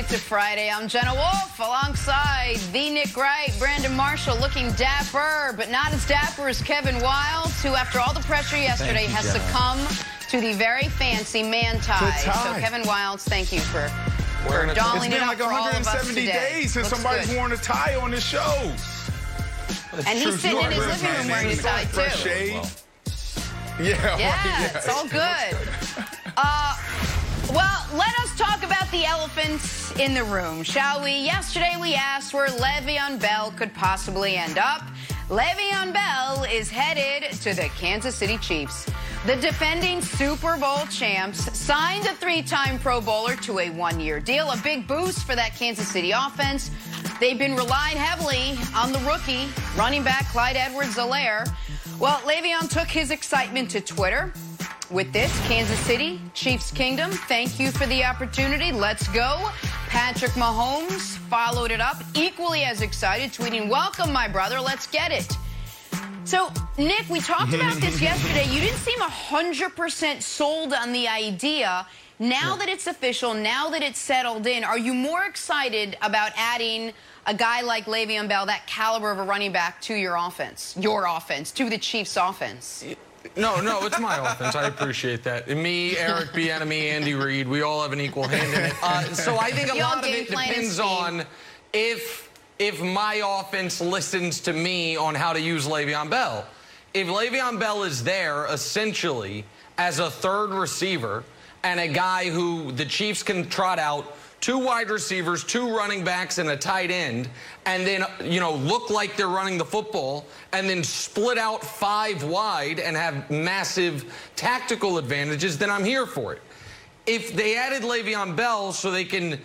It's a Friday. I'm Jenna Wolf alongside the Nick Wright, Brandon Marshall looking dapper, but not as dapper as Kevin Wildes, who, after all the pressure yesterday, you, has Jenna. succumbed to the very fancy man tie. tie. So, Kevin Wildes, thank you for, for Wearing a tie. dolling It's it been up like for all of 170 days since Looks somebody's good. worn a tie on this show. And he's sitting in his living room wearing his tie, too. shade. Yeah, Yeah, right, it's all good. Uh, well, let us talk about the elephants in the room, shall we? Yesterday we asked where Le'Veon Bell could possibly end up. Le'Veon Bell is headed to the Kansas City Chiefs. The defending Super Bowl champs signed a three-time Pro Bowler to a one-year deal, a big boost for that Kansas City offense. They've been relying heavily on the rookie running back Clyde Edwards-Helaire. Well, Le'Veon took his excitement to Twitter with this Kansas City, Chiefs Kingdom. Thank you for the opportunity. Let's go. Patrick Mahomes followed it up, equally as excited, tweeting, Welcome, my brother. Let's get it. So, Nick, we talked about this yesterday. You didn't seem 100% sold on the idea. Now that it's official, now that it's settled in, are you more excited about adding a guy like Le'Veon Bell, that caliber of a running back, to your offense, your offense, to the Chiefs' offense? No, no, it's my offense. I appreciate that. And me, Eric Bieniemy, Andy Reid, we all have an equal hand in it. Uh, so I think a You all lot of it depends on if if my offense listens to me on how to use Le'Veon Bell. If Le'Veon Bell is there essentially as a third receiver and a guy who the Chiefs can trot out two wide receivers, two running backs, and a tight end, and then, you know, look like they're running the football, and then split out five wide and have massive tactical advantages, then I'm here for it. If they added Le'Veon Bell so they can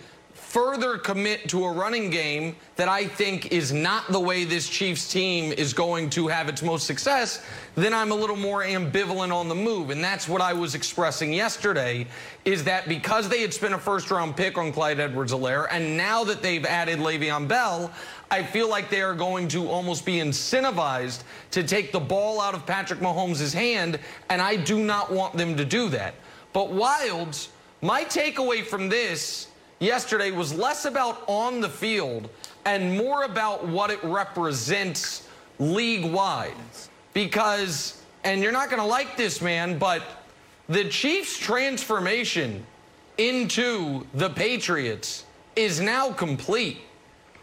further commit to a running game that I think is not the way this Chiefs team is going to have its most success, then I'm a little more ambivalent on the move. And that's what I was expressing yesterday is that because they had spent a first round pick on Clyde Edwards Helaire, and now that they've added Le'Veon Bell, I feel like they are going to almost be incentivized to take the ball out of Patrick Mahomes' hand, and I do not want them to do that. But Wildes, my takeaway from this yesterday was less about on the field and more about what it represents league wide. Because, and you're not going to like this, man, but the Chiefs' transformation into the Patriots is now complete.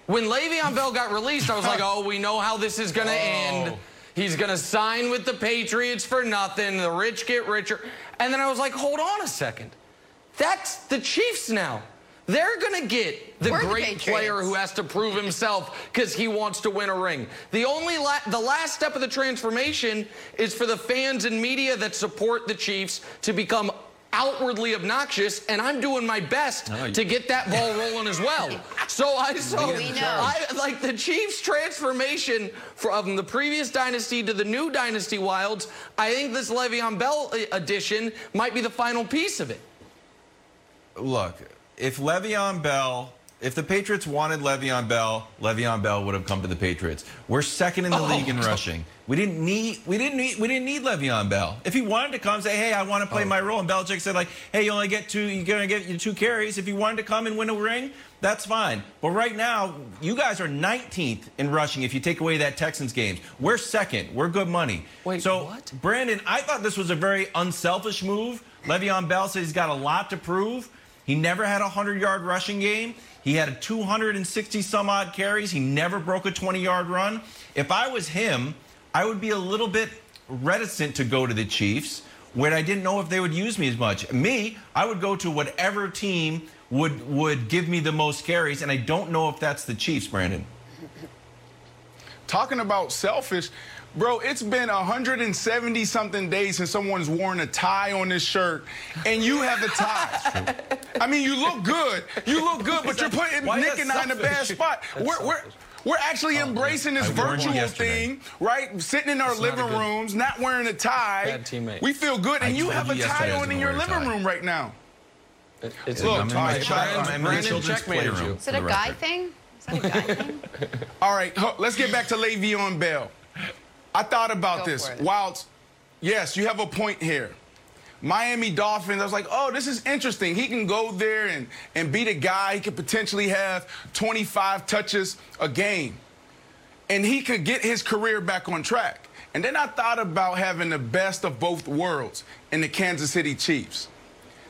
When Le'Veon Bell got released, I was like, oh, we know how this is going to oh. end. He's going to sign with the Patriots for nothing. The rich get richer. And then I was like, hold on a second. That's the Chiefs now. They're going to get the We're great Patriots. player who has to prove himself because he wants to win a ring. The only la- the last step of the transformation is for the fans and media that support the Chiefs to become outwardly obnoxious, and I'm doing my best to get that ball rolling as well. So I so We. I like the Chiefs transformation from the previous dynasty to the new dynasty Wildes. I think this Le'Veon Bell uh, addition might be the final piece of it. Look, if Le'Veon Bell, if the Patriots wanted Le'Veon Bell, Le'Veon Bell would have come to the Patriots. We're second in the Oh. league in rushing. We didn't need we didn't need we didn't need Le'Veon Bell. If he wanted to come say, hey, I want to Oh. play my role, and Belichick said like, hey, you only get two, you're gonna get your two carries. If you wanted to come and win a ring, that's fine. But right now, you guys are 19th in rushing if you take away that Texans games. We're second. We're good money. Wait, so what? Brandon, I thought this was a very unselfish move. Le'Veon Bell says he's got a lot to prove. He never had a 100 yard rushing game. He had a 260 some odd carries. He never broke a 20 yard run. If I was him, I would be a little bit reticent to go to the Chiefs when I didn't know if they would use me as much. Me, I would go to whatever team would would give me the most carries, and I don't know if that's the Chiefs, Brandon. Talking about selfish, bro, it's been 170 something days since someone's worn a tie on this shirt, and you have a tie. I mean, you look good. You look good, but you're putting why Nick that and I in a bad spot. We're, we're, we're actually oh, embracing this I virtual thing, right? Sitting in our That's not living good- rooms, not wearing a tie. Bad teammate. We feel good, and I you have a tie on in your living room right now. It's Look, I'm in all my right, child- I'm in my Brandon children's checkmated playroom. you. Is it a guy thing? Is that a guy thing? All right, let's get back to Le'Veon Bell. I thought about Go this. Whilst, yes, you have a point here. Miami Dolphins, I was like, oh, this is interesting. He can go there and, and beat a guy. He could potentially have 25 touches a game. And he could get his career back on track. And then I thought about having the best of both worlds in the Kansas City Chiefs.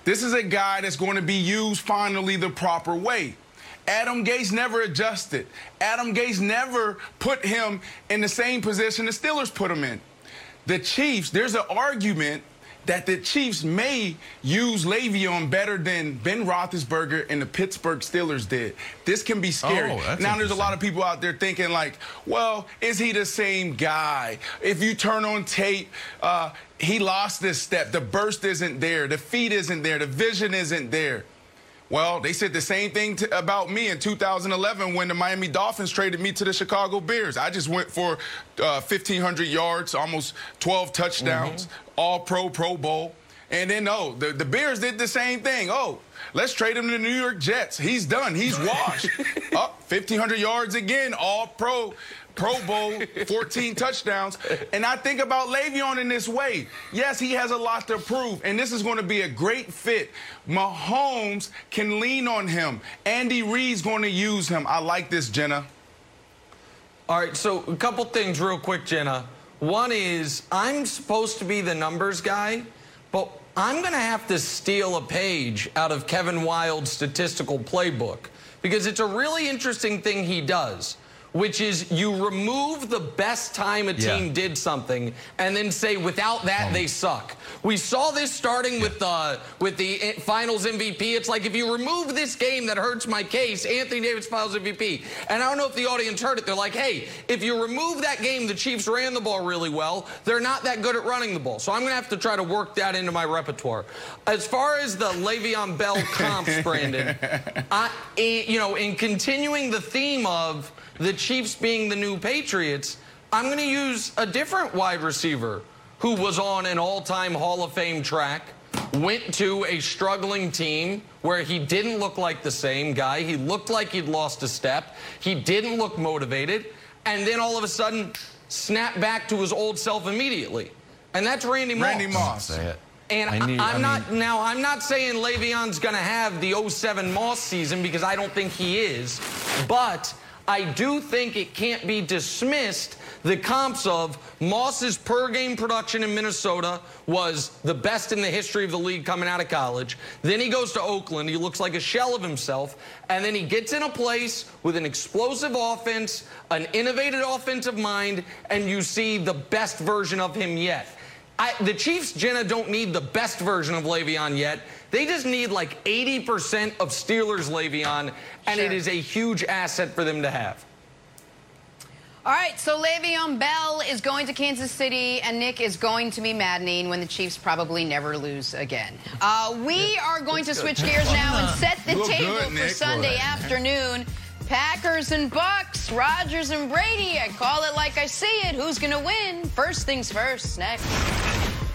This is a guy that's going to be used finally the proper way. Adam Gase never adjusted. Adam Gase never put him in the same position the Steelers put him in. The Chiefs, there's an argument that the Chiefs may use Le'Veon better than Ben Roethlisberger and the Pittsburgh Steelers did. This can be scary. Oh, now, there's a lot of people out there thinking like, well, is he the same guy? If you turn on tape, uh, he lost this step. The burst isn't there. The feet isn't there. The vision isn't there. Well, they said the same thing to, about me in 2011 when the Miami Dolphins traded me to the Chicago Bears. I just went for uh, 1,500 yards, almost 12 touchdowns, mm-hmm. all pro, Pro Bowl. And then, oh, the, the Bears did the same thing. Oh, let's trade him to the New York Jets. He's done. He's washed. Up oh, 1,500 yards again, all pro. Pro Bowl, 14 touchdowns. And I think about Le'Veon in this way. Yes, he has a lot to prove, and this is going to be a great fit. Mahomes can lean on him. Andy Reid's going to use him. I like this, Jenna. All right, so a couple things real quick, Jenna. One is I'm supposed to be the numbers guy, but I'm going to have to steal a page out of Kevin Wildes' statistical playbook because it's a really interesting thing he does which is you remove the best time a team yeah. did something and then say without that um, they suck. We saw this starting yeah. with the with the Finals MVP. It's like if you remove this game that hurts my case, Anthony Davis Finals MVP. And I don't know if the audience heard it. They're like, hey, if you remove that game, the Chiefs ran the ball really well. They're not that good at running the ball, so I'm going to have to try to work that into my repertoire. As far as the Le'Veon Bell comps, Brandon, I, you know, in continuing the theme of the Chiefs being the new Patriots, I'm going to use a different wide receiver who was on an all-time Hall of Fame track, went to a struggling team where he didn't look like the same guy. He looked like he'd lost a step. He didn't look motivated. And then all of a sudden, snapped back to his old self immediately. And that's Randy Moss. Randy Moss. Say it. And I am I not mean, now. I'm not saying Le'Veon's going to have the 07 Moss season because I don't think he is, but I do think it can't be dismissed the comps of Moss's per game production in Minnesota was the best in the history of the league coming out of college. Then he goes to Oakland. He looks like a shell of himself. And then he gets in a place with an explosive offense, an innovative offensive mind, and you see the best version of him yet. I, the Chiefs, Jenna, don't need the best version of Le'Veon yet. They just need like 80% of Steelers Le'Veon, and sure. it is a huge asset for them to have. All right, so Le'Veon Bell is going to Kansas City, and Nick is going to be maddening when the Chiefs probably never lose again. Uh, we are going to switch gears now and set the table good, for Sunday afternoon. Packers and Bucks, Rodgers and Brady. I call it like I see it. Who's going to win? First things first. Next.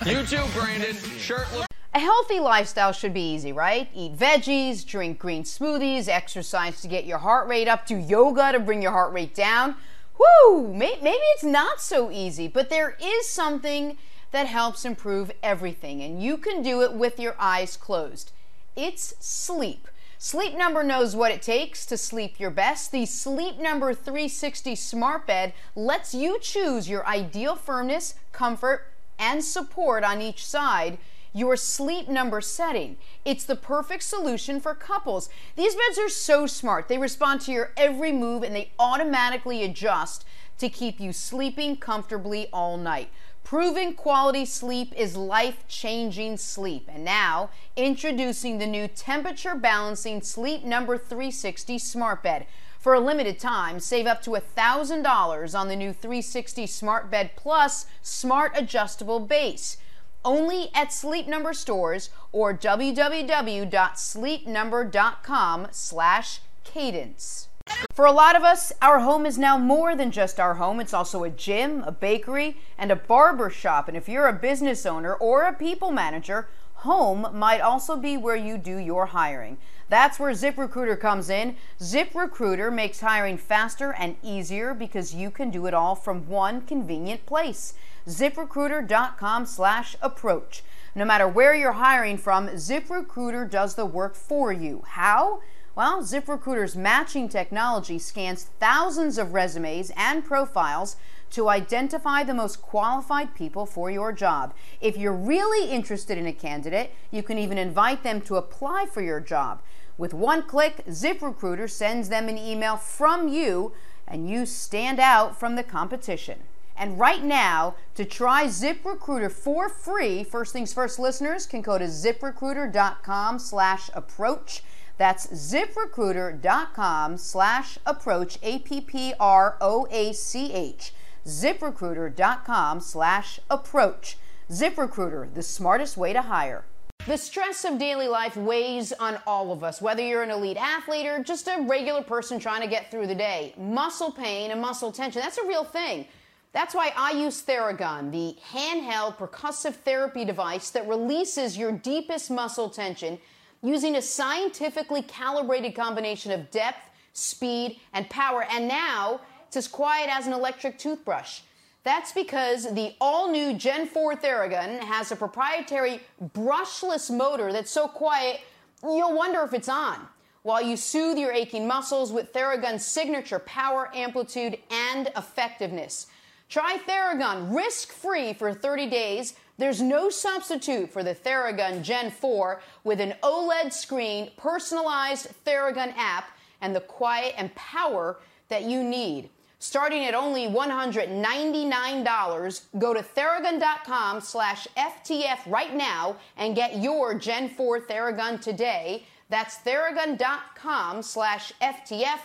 You too, Brandon. Shirt. A healthy lifestyle should be easy, right? Eat veggies, drink green smoothies, exercise to get your heart rate up, do yoga to bring your heart rate down. Whoo! Maybe it's not so easy, but there is something that helps improve everything, and you can do it with your eyes closed. It's sleep. Sleep Number knows what it takes to sleep your best. The Sleep Number 360 Smart Bed lets you choose your ideal firmness, comfort, and support on each side your sleep number setting. It's the perfect solution for couples. These beds are so smart. They respond to your every move and they automatically adjust to keep you sleeping comfortably all night. Proven quality sleep is life changing sleep. And now, introducing the new temperature balancing Sleep Number 360 Smart Bed. For a limited time, save up to $1,000 on the new 360 Smart Bed Plus Smart Adjustable Base only at Sleep Number stores or www.sleepnumber.com slash cadence. For a lot of us, our home is now more than just our home. It's also a gym, a bakery, and a barber shop. And if you're a business owner or a people manager, home might also be where you do your hiring. That's where ZipRecruiter comes in. ZipRecruiter makes hiring faster and easier because you can do it all from one convenient place ziprecruiter.com slash approach. No matter where you're hiring from, ZipRecruiter does the work for you. How? Well, ZipRecruiter's matching technology scans thousands of resumes and profiles to identify the most qualified people for your job. If you're really interested in a candidate, you can even invite them to apply for your job. With one click, ZipRecruiter sends them an email from you, and you stand out from the competition. And right now, to try ZipRecruiter for free, first things first listeners can go to ziprecruiter.com slash approach. That's ziprecruiter.com slash approach, A P P R O A C H. ZipRecruiter.com slash approach. ZipRecruiter, the smartest way to hire. The stress of daily life weighs on all of us, whether you're an elite athlete or just a regular person trying to get through the day. Muscle pain and muscle tension, that's a real thing. That's why I use Theragun, the handheld percussive therapy device that releases your deepest muscle tension using a scientifically calibrated combination of depth, speed, and power. And now it's as quiet as an electric toothbrush. That's because the all new Gen 4 Theragun has a proprietary brushless motor that's so quiet you'll wonder if it's on. While you soothe your aching muscles with Theragun's signature power, amplitude, and effectiveness. Try Theragun risk free for 30 days. There's no substitute for the Theragun Gen 4 with an OLED screen, personalized Theragun app, and the quiet and power that you need. Starting at only $199, go to theragun.com slash FTF right now and get your Gen 4 Theragun today. That's theragun.com slash FTF,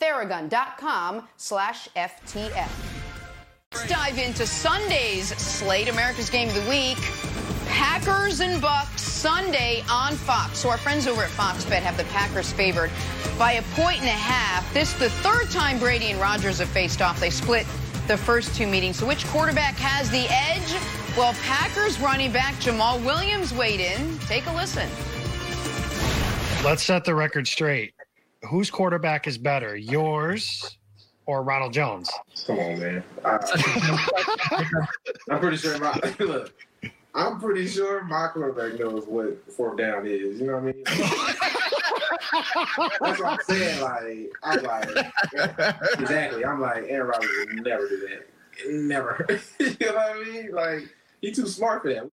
theragun.com slash FTF. Let's dive into Sunday's slate, America's Game of the Week. Packers and Bucks Sunday on Fox. So our friends over at Fox Bet have the Packers favored by a point and a half. This is the third time Brady and Rodgers have faced off. They split the first two meetings. So which quarterback has the edge? Well, Packers running back Jamaal Williams weighed in. Take a listen. Let's set the record straight. Whose quarterback is better, yours or Ronald Jones? Come on, man. I, I'm pretty sure my look. I'm pretty sure my quarterback knows what fourth down is. You know what I mean? That's what I'm saying. Like, I'm like, exactly. I'm like, Aaron Rodgers would never do that. Never. you know what I mean? Like, he's too smart for that.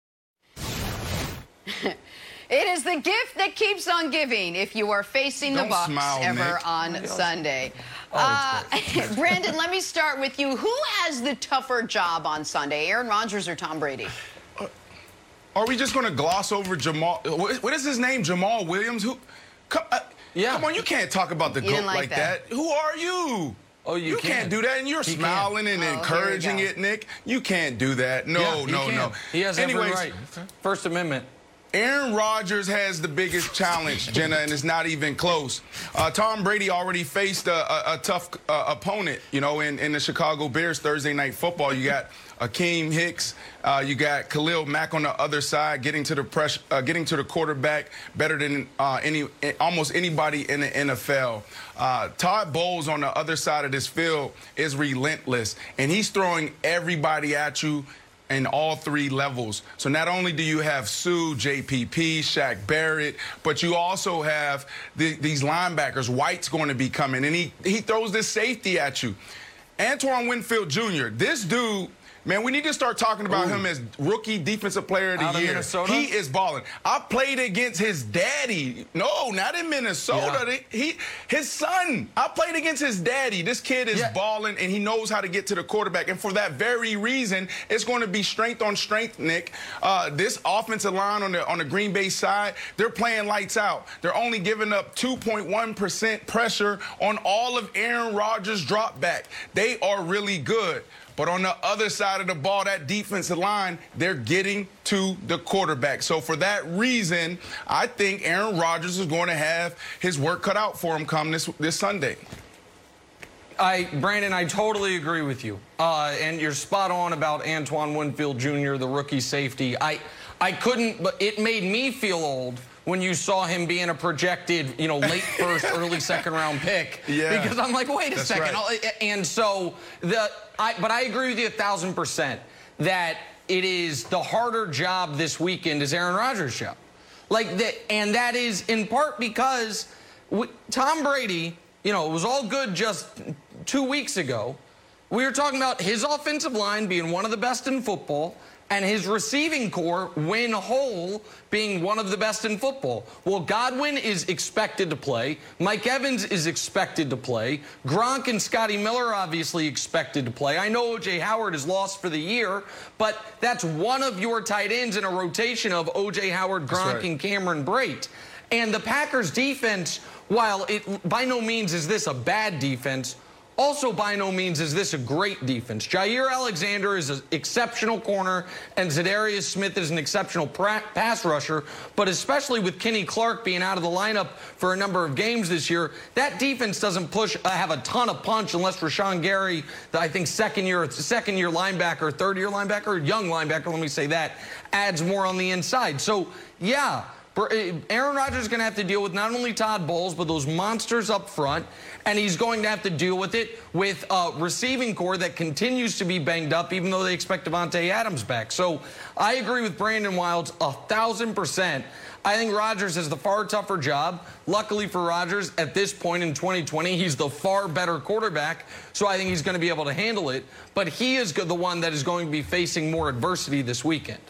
It is the gift that keeps on giving if you are facing Don't the Bucks smile, ever Nick. on Sunday. Uh, Brandon, let me start with you. Who has the tougher job on Sunday, Aaron Rodgers or Tom Brady? Are we just going to gloss over Jamaal? What, what is his name? Jamaal Williams? Who? Come, uh, Yeah. come on, you can't talk about the You goat like, like that. that. Who are you? Oh, you can't do that, and you're He can. smiling and Oh, encouraging it, Nick. You can't do that. No, Yeah, he no, can. no. He has every Anyways, right. First Amendment. Aaron Rodgers has the biggest challenge, Jenna, and it's not even close. Uh, Tom Brady already faced a, a, a tough uh, opponent, you know, in, in the Chicago Bears Thursday night football. You got Akeem Hicks, uh, you got Khalil Mack on the other side, getting to the press, uh, getting to the quarterback better than uh, any almost anybody in the NFL. Uh, Todd Bowles on the other side of this field is relentless, and he's throwing everybody at you in all three levels. So not only do you have Suh, JPP, Shaq Barrett, but you also have the, these linebackers. White's going to be coming, and he he throws this safety at you. Antoine Winfield Jr. This dude. Man, we need to start talking about him as rookie defensive player of the Out year. He is balling. I played against his daddy. No, not in Minnesota. Yeah. He, his son. I played against his daddy. This kid is Yeah. balling, and he knows how to get to the quarterback. And for that very reason, it's going to be strength on strength, Nick. Uh, this offensive line on the on the Green Bay side, they're playing lights out. They're only giving up 2.1% pressure on all of Aaron Rodgers' drop back. They are really good. But on the other side of the ball, that defensive line, they're getting to the quarterback. So for that reason, I think Aaron Rodgers is going to have his work cut out for him come this this Sunday. I, Brandon, I totally agree with you. Uh, and you're spot on about Antoine Winfield Jr., the rookie safety. I, I couldn't, but it made me feel old when you saw him being a projected, you know, late first, early second round pick. Yeah. Because I'm like, wait a That's second. right. And so the, I, but I agree with you a thousand percent that it is the harder job this weekend is Aaron Rodgers' job. Like that, and that is in part because Tom Brady, you know, it was all good just two weeks ago. We were talking about his offensive line being one of the best in football and his receiving corps, when whole, being one of the best in football. Well, Godwin is expected to play. Mike Evans is expected to play. Gronk and Scotty Miller obviously expected to play. I know O.J. Howard is lost for the year, but that's one of your tight ends in a rotation of O.J. Howard, Gronk, right. and Cameron Brate. And the Packers defense, while it by no means is this a bad defense, also, by no means is this a great defense. Jaire Alexander is an exceptional corner, and Za'Darius Smith is an exceptional pass rusher. But especially with Kenny Clark being out of the lineup for a number of games this year, that defense doesn't push uh, have a ton of punch unless Rashan Gary, the, I think second year second year linebacker, third year linebacker, young linebacker, let me say that, adds more on the inside. So yeah. Eh, Aaron Rodgers is going to have to deal with not only Todd Bowles, but those monsters up front. And he's going to have to deal with it with a receiving corps that continues to be banged up, even though they expect Davante Adams back. So I agree with Brandon Wildes a thousand percent. I think Rodgers has the far tougher job. Luckily for Rodgers, at this point in 2020, he's the far better quarterback, so I think he's going to be able to handle it. But he is the one that is going to be facing more adversity this weekend.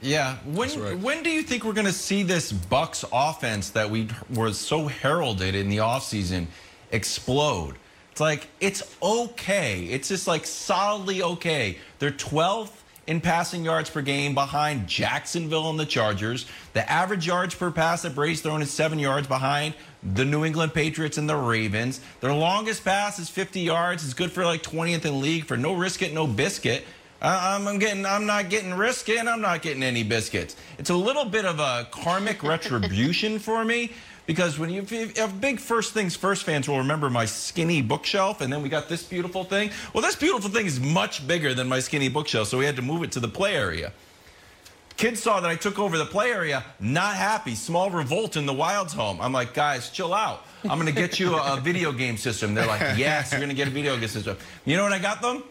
Yeah. When right. when do you think we're going to see this Bucks offense that we were so heralded in the offseason explode? It's like it's okay. It's just like solidly okay. They're 12th in passing yards per game behind Jacksonville and the Chargers. The average yards per pass that Brady's thrown is 7 yards behind the New England Patriots and the Ravens. Their longest pass is 50 yards. It's good for like 20th in league for no risk it, no biscuit. I'm getting, I'm not getting risky, and I'm not getting any biscuits. It's a little bit of a karmic retribution for me because when you have big first things first fans will remember my skinny bookshelf, and then we got this beautiful thing. Well, this beautiful thing is much bigger than my skinny bookshelf, so we had to move it to the play area. Kids saw that I took over the play area, not happy, small revolt in the Wildes home. I'm like, guys, chill out. I'm going to get you a, a video game system. They're like, yes, you're going to get a video game system. You know what I got them?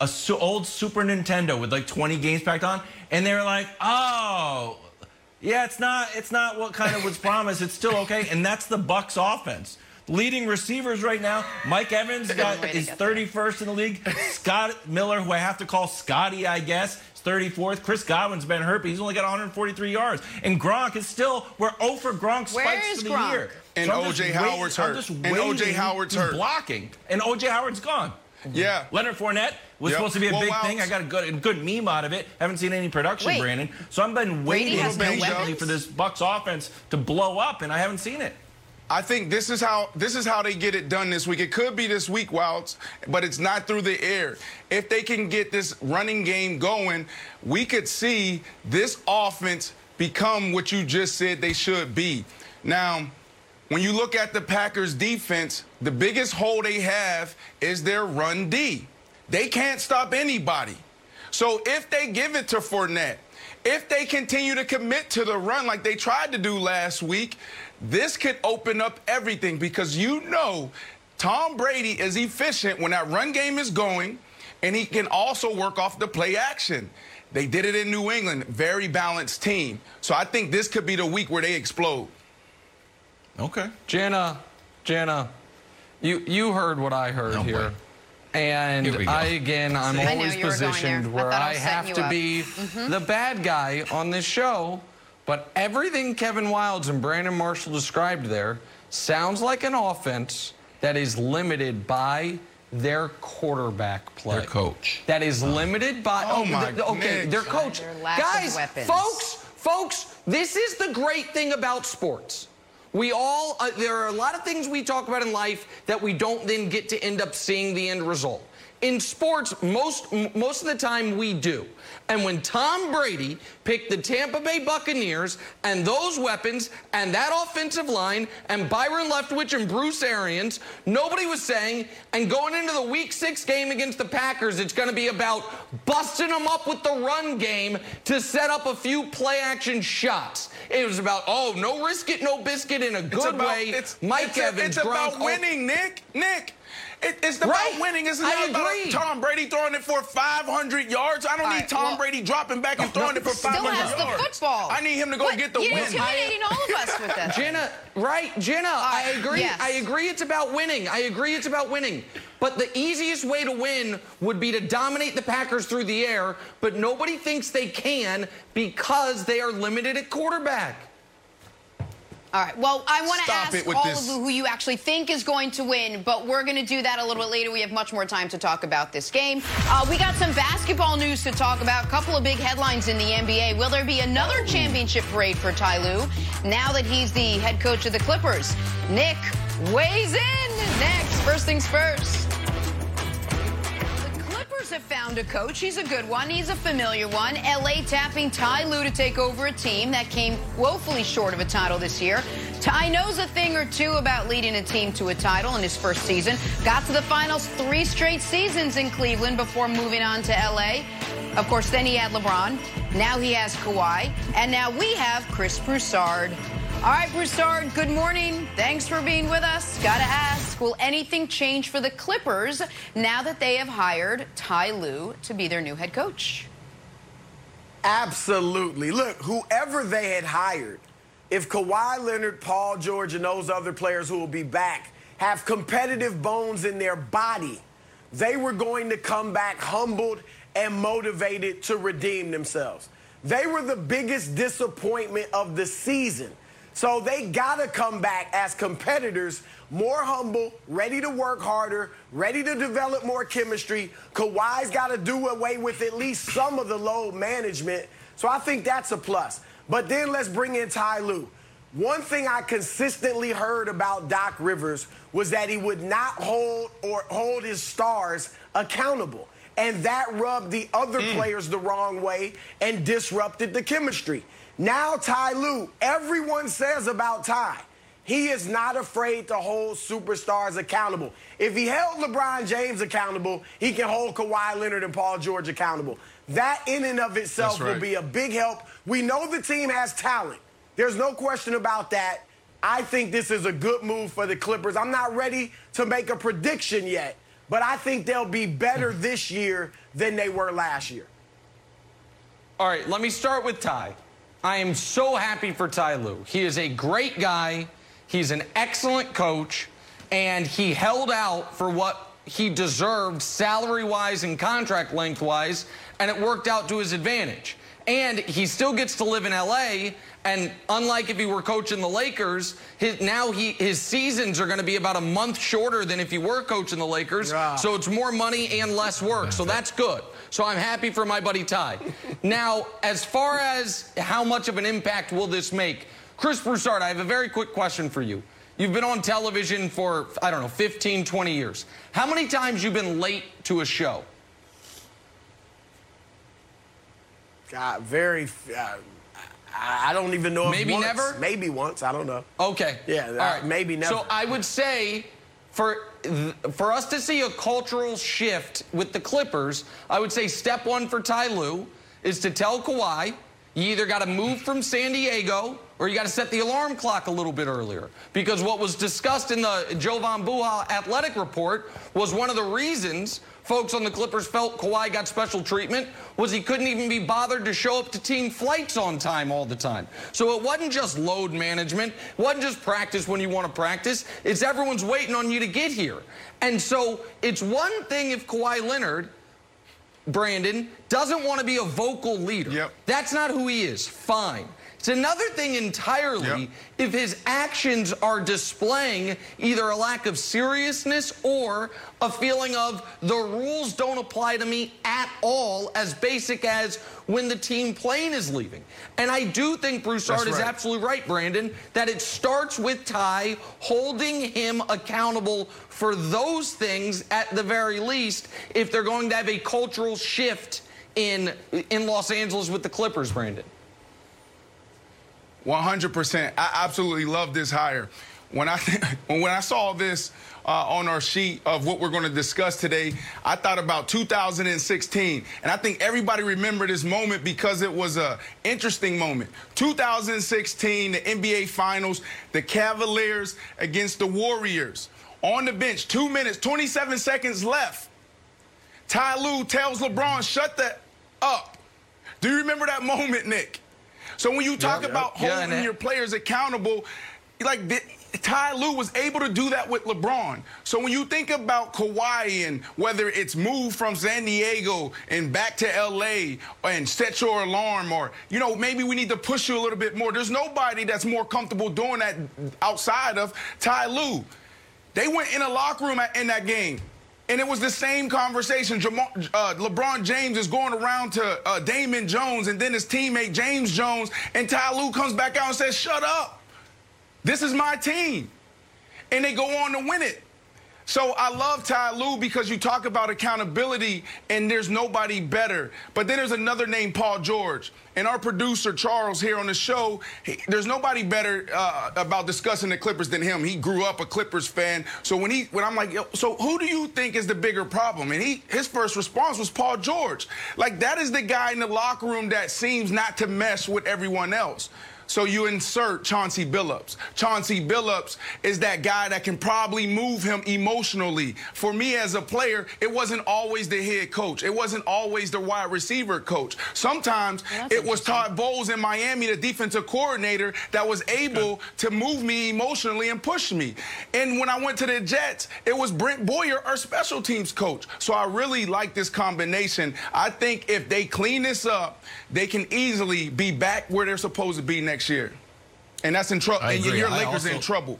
A su old Super Nintendo with like 20 games packed on, and they were like, "Oh, yeah, it's not it's not what kind of was promised. It's still okay." And that's the Bucks offense. Leading receivers right now, Mike Evans got is 31st in the league. Scott Miller, who I have to call Scotty, I guess, is 34th. Chris Godwin's been hurt, but he's only got 143 yards. And Gronk is still we're 0 for Gronk spikes for the Gronk? year. And so OJ Howard's hurt. And OJ Howard's hurt. Blocking. And OJ Howard's gone. Yeah. Mm-hmm. Leonard Fournette was yep. supposed to be a well, big wow. thing. I got a good, a good meme out of it. Haven't seen any production, Wait. Brandon. So I've been waiting patiently for this Bucks offense to blow up, and I haven't seen it. I think this is how this is how they get it done this week. It could be this week, Wildes, but it's not through the air. If they can get this running game going, we could see this offense become what you just said they should be. Now, when you look at the Packers defense, the biggest hole they have is their run D. They can't stop anybody. So if they give it to Fournette, if they continue to commit to the run like they tried to do last week, this could open up everything because you know Tom Brady is efficient when that run game is going, and he can also work off the play action. They did it in New England, very balanced team. So I think this could be the week where they explode. Okay. Jana, Jana, you you heard what I heard here. And I, again, I'm I always positioned where I, I have to up. be mm -hmm. the bad guy on this show. But everything Kevin Wildes and Brandon Marshall described there sounds like an offense that is limited by their quarterback play. Their coach. That is limited by. Oh, oh my the, Okay, their coach. Guys, folks, folks, this is the great thing about sports. We all, uh, there are a lot of things we talk about in life that we don't then get to end up seeing the end result. In sports, most most of the time we do. And when Tom Brady picked the Tampa Bay Buccaneers and those weapons and that offensive line and Byron Leftwich and Bruce Arians, nobody was saying, and going into the week six game against the Packers, it's going to be about busting them up with the run game to set up a few play action shots. It was about, oh, no risk it, no biscuit in a good about, way. Mike it's Evans, a, It's Gronk, about winning, Nick. Nick. It, it's about right. winning. It's not about agree. Tom Brady throwing it for 500 yards. I don't All need right, Tom well- Brady dropping back and throwing it for 500 Still 500 has yards. the football. I need him to go What? get the You're win. intimidating all of us with that. Jenna, right, Jenna, I agree. yes. I agree it's about winning. I agree it's about winning. But the easiest way to win would be to dominate the Packers through the air, but nobody thinks they can because they are limited at quarterback. All right. Well, I want to ask all this. of you who you actually think is going to win, but we're going to do that a little bit later. We have much more time to talk about this game. Uh, we got some basketball news to talk about. A couple of big headlines in the NBA. Will there be another championship parade for Ty Lue now that he's the head coach of the Clippers? Nick weighs in next. First things first. Have found a coach. He's a good one. He's a familiar one. LA tapping Ty Lue to take over a team that came woefully short of a title this year. Ty knows a thing or two about leading a team to a title in his first season. Got to the finals three straight seasons in Cleveland before moving on to LA. Of course, then he had LeBron. Now he has Kawhi. And now we have Chris Broussard. All right, Broussard, good morning. Thanks for being with us. Gotta ask, will anything change for the Clippers now that they have hired Ty Lue to be their new head coach? Absolutely. Look, whoever they had hired, if Kawhi Leonard, Paul George, and those other players who will be back have competitive bones in their body, they were going to come back humbled and motivated to redeem themselves. They were the biggest disappointment of the season. So they got to come back as competitors, more humble, ready to work harder, ready to develop more chemistry. Kawhi's got to do away with at least some of the load management. So I think that's a plus. But then let's bring in Ty Lue. One thing I consistently heard about Doc Rivers was that he would not hold or hold his stars accountable. And that rubbed the other mm. players the wrong way and disrupted the chemistry. Now, Ty Lue, everyone says about Ty, he is not afraid to hold superstars accountable. If he held LeBron James accountable, he can hold Kawhi Leonard and Paul George accountable. That in and of itself right. will be a big help. We know the team has talent. There's no question about that. I think this is a good move for the Clippers. I'm not ready to make a prediction yet, but I think they'll be better this year than they were last year. All right, let me start with Ty. I am so happy for Ty Lue. He is a great guy. He's an excellent coach, and he held out for what he deserved salary wise and contract length wise, and it worked out to his advantage. And he still gets to live in LA. And unlike if he were coaching the Lakers, his, now he, his seasons are going to be about a month shorter than if he were coaching the Lakers. Yeah. So it's more money and less work. So that's good. So I'm happy for my buddy Ty. now, as far as how much of an impact will this make, Chris Broussard, I have a very quick question for you. You've been on television for, I don't know, 15, 20 years. How many times you've been late to a show? God, very. Uh, I don't even know. if Maybe once. never? Maybe once. I don't know. Okay. Yeah, All uh, right. maybe never. So I would say for for us to see a cultural shift with the Clippers, I would say step one for Ty Lue is to tell Kawhi you either got to move from San Diego or you got to set the alarm clock a little bit earlier. Because what was discussed in the Jovan Buha athletic report was one of the reasons folks on the Clippers felt Kawhi got special treatment was he couldn't even be bothered to show up to team flights on time all the time. So it wasn't just load management, it wasn't just practice when you want to practice, it's everyone's waiting on you to get here. And so it's one thing if Kawhi Leonard Brandon doesn't want to be a vocal leader. Yep. That's not who he is. Fine. It's another thing entirely Yep. if his actions are displaying either a lack of seriousness or a feeling of the rules don't apply to me at all, as basic as when the team plane is leaving. And I do think Broussard That's is absolutely right, Brandon, that it starts with Ty holding him accountable for those things at the very least if they're going to have a cultural shift in in Los Angeles with the Clippers, Brandon. 100%. I absolutely love this hire. When I when I saw this uh, on our sheet of what we're going to discuss today, I thought about 2016, and I think everybody remember this moment because it was a interesting moment. 2016, the NBA Finals, the Cavaliers against the Warriors. On the bench, two minutes, 27 seconds left. Ty Lue tells LeBron, shut that up. Do you remember that moment, Nick? So when you talk Yeah, about yeah. holding Yeah, your players accountable, like the, Ty Lue was able to do that with LeBron. So when you think about Kawhi and whether it's moved from San Diego and back to LA and set your alarm or, you know, maybe we need to push you a little bit more. There's nobody that's more comfortable doing that outside of Ty Lue. They went in a locker room at- in that game. And it was the same conversation. Jamal, uh, LeBron James is going around to uh, Damon Jones and then his teammate James Jones, and Ty Lue comes back out and says, "Shut up! This is my team," and they go on to win it. So I love Ty Lue because you talk about accountability and there's nobody better. But then there's another name, Paul George. And our producer, Charles, here on the show, he, there's nobody better uh, about discussing the Clippers than him. He grew up a Clippers fan. So when he, when I'm like, so who do you think is the bigger problem? And he, his first response was Paul George. Like that is the guy in the locker room that seems not to mesh with everyone else. So you insert Chauncey Billups. Chauncey Billups is that guy that can probably move him emotionally. For me as a player, it wasn't always the head coach. It wasn't always the wide receiver coach. Sometimes it was Todd Bowles in Miami, the defensive coordinator, that was able to move me emotionally and push me. And when I went to the Jets, it was Brant Boyer, our special teams coach. So I really like this combination. I think if they clean this up, they can easily be back where they're supposed to be next year. And that's in trouble. And your I Lakers in trouble.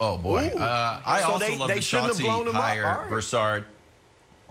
Oh boy, uh, I So also they- love they the shouldn't have Chauncey blown him up. hire All right. Broussard.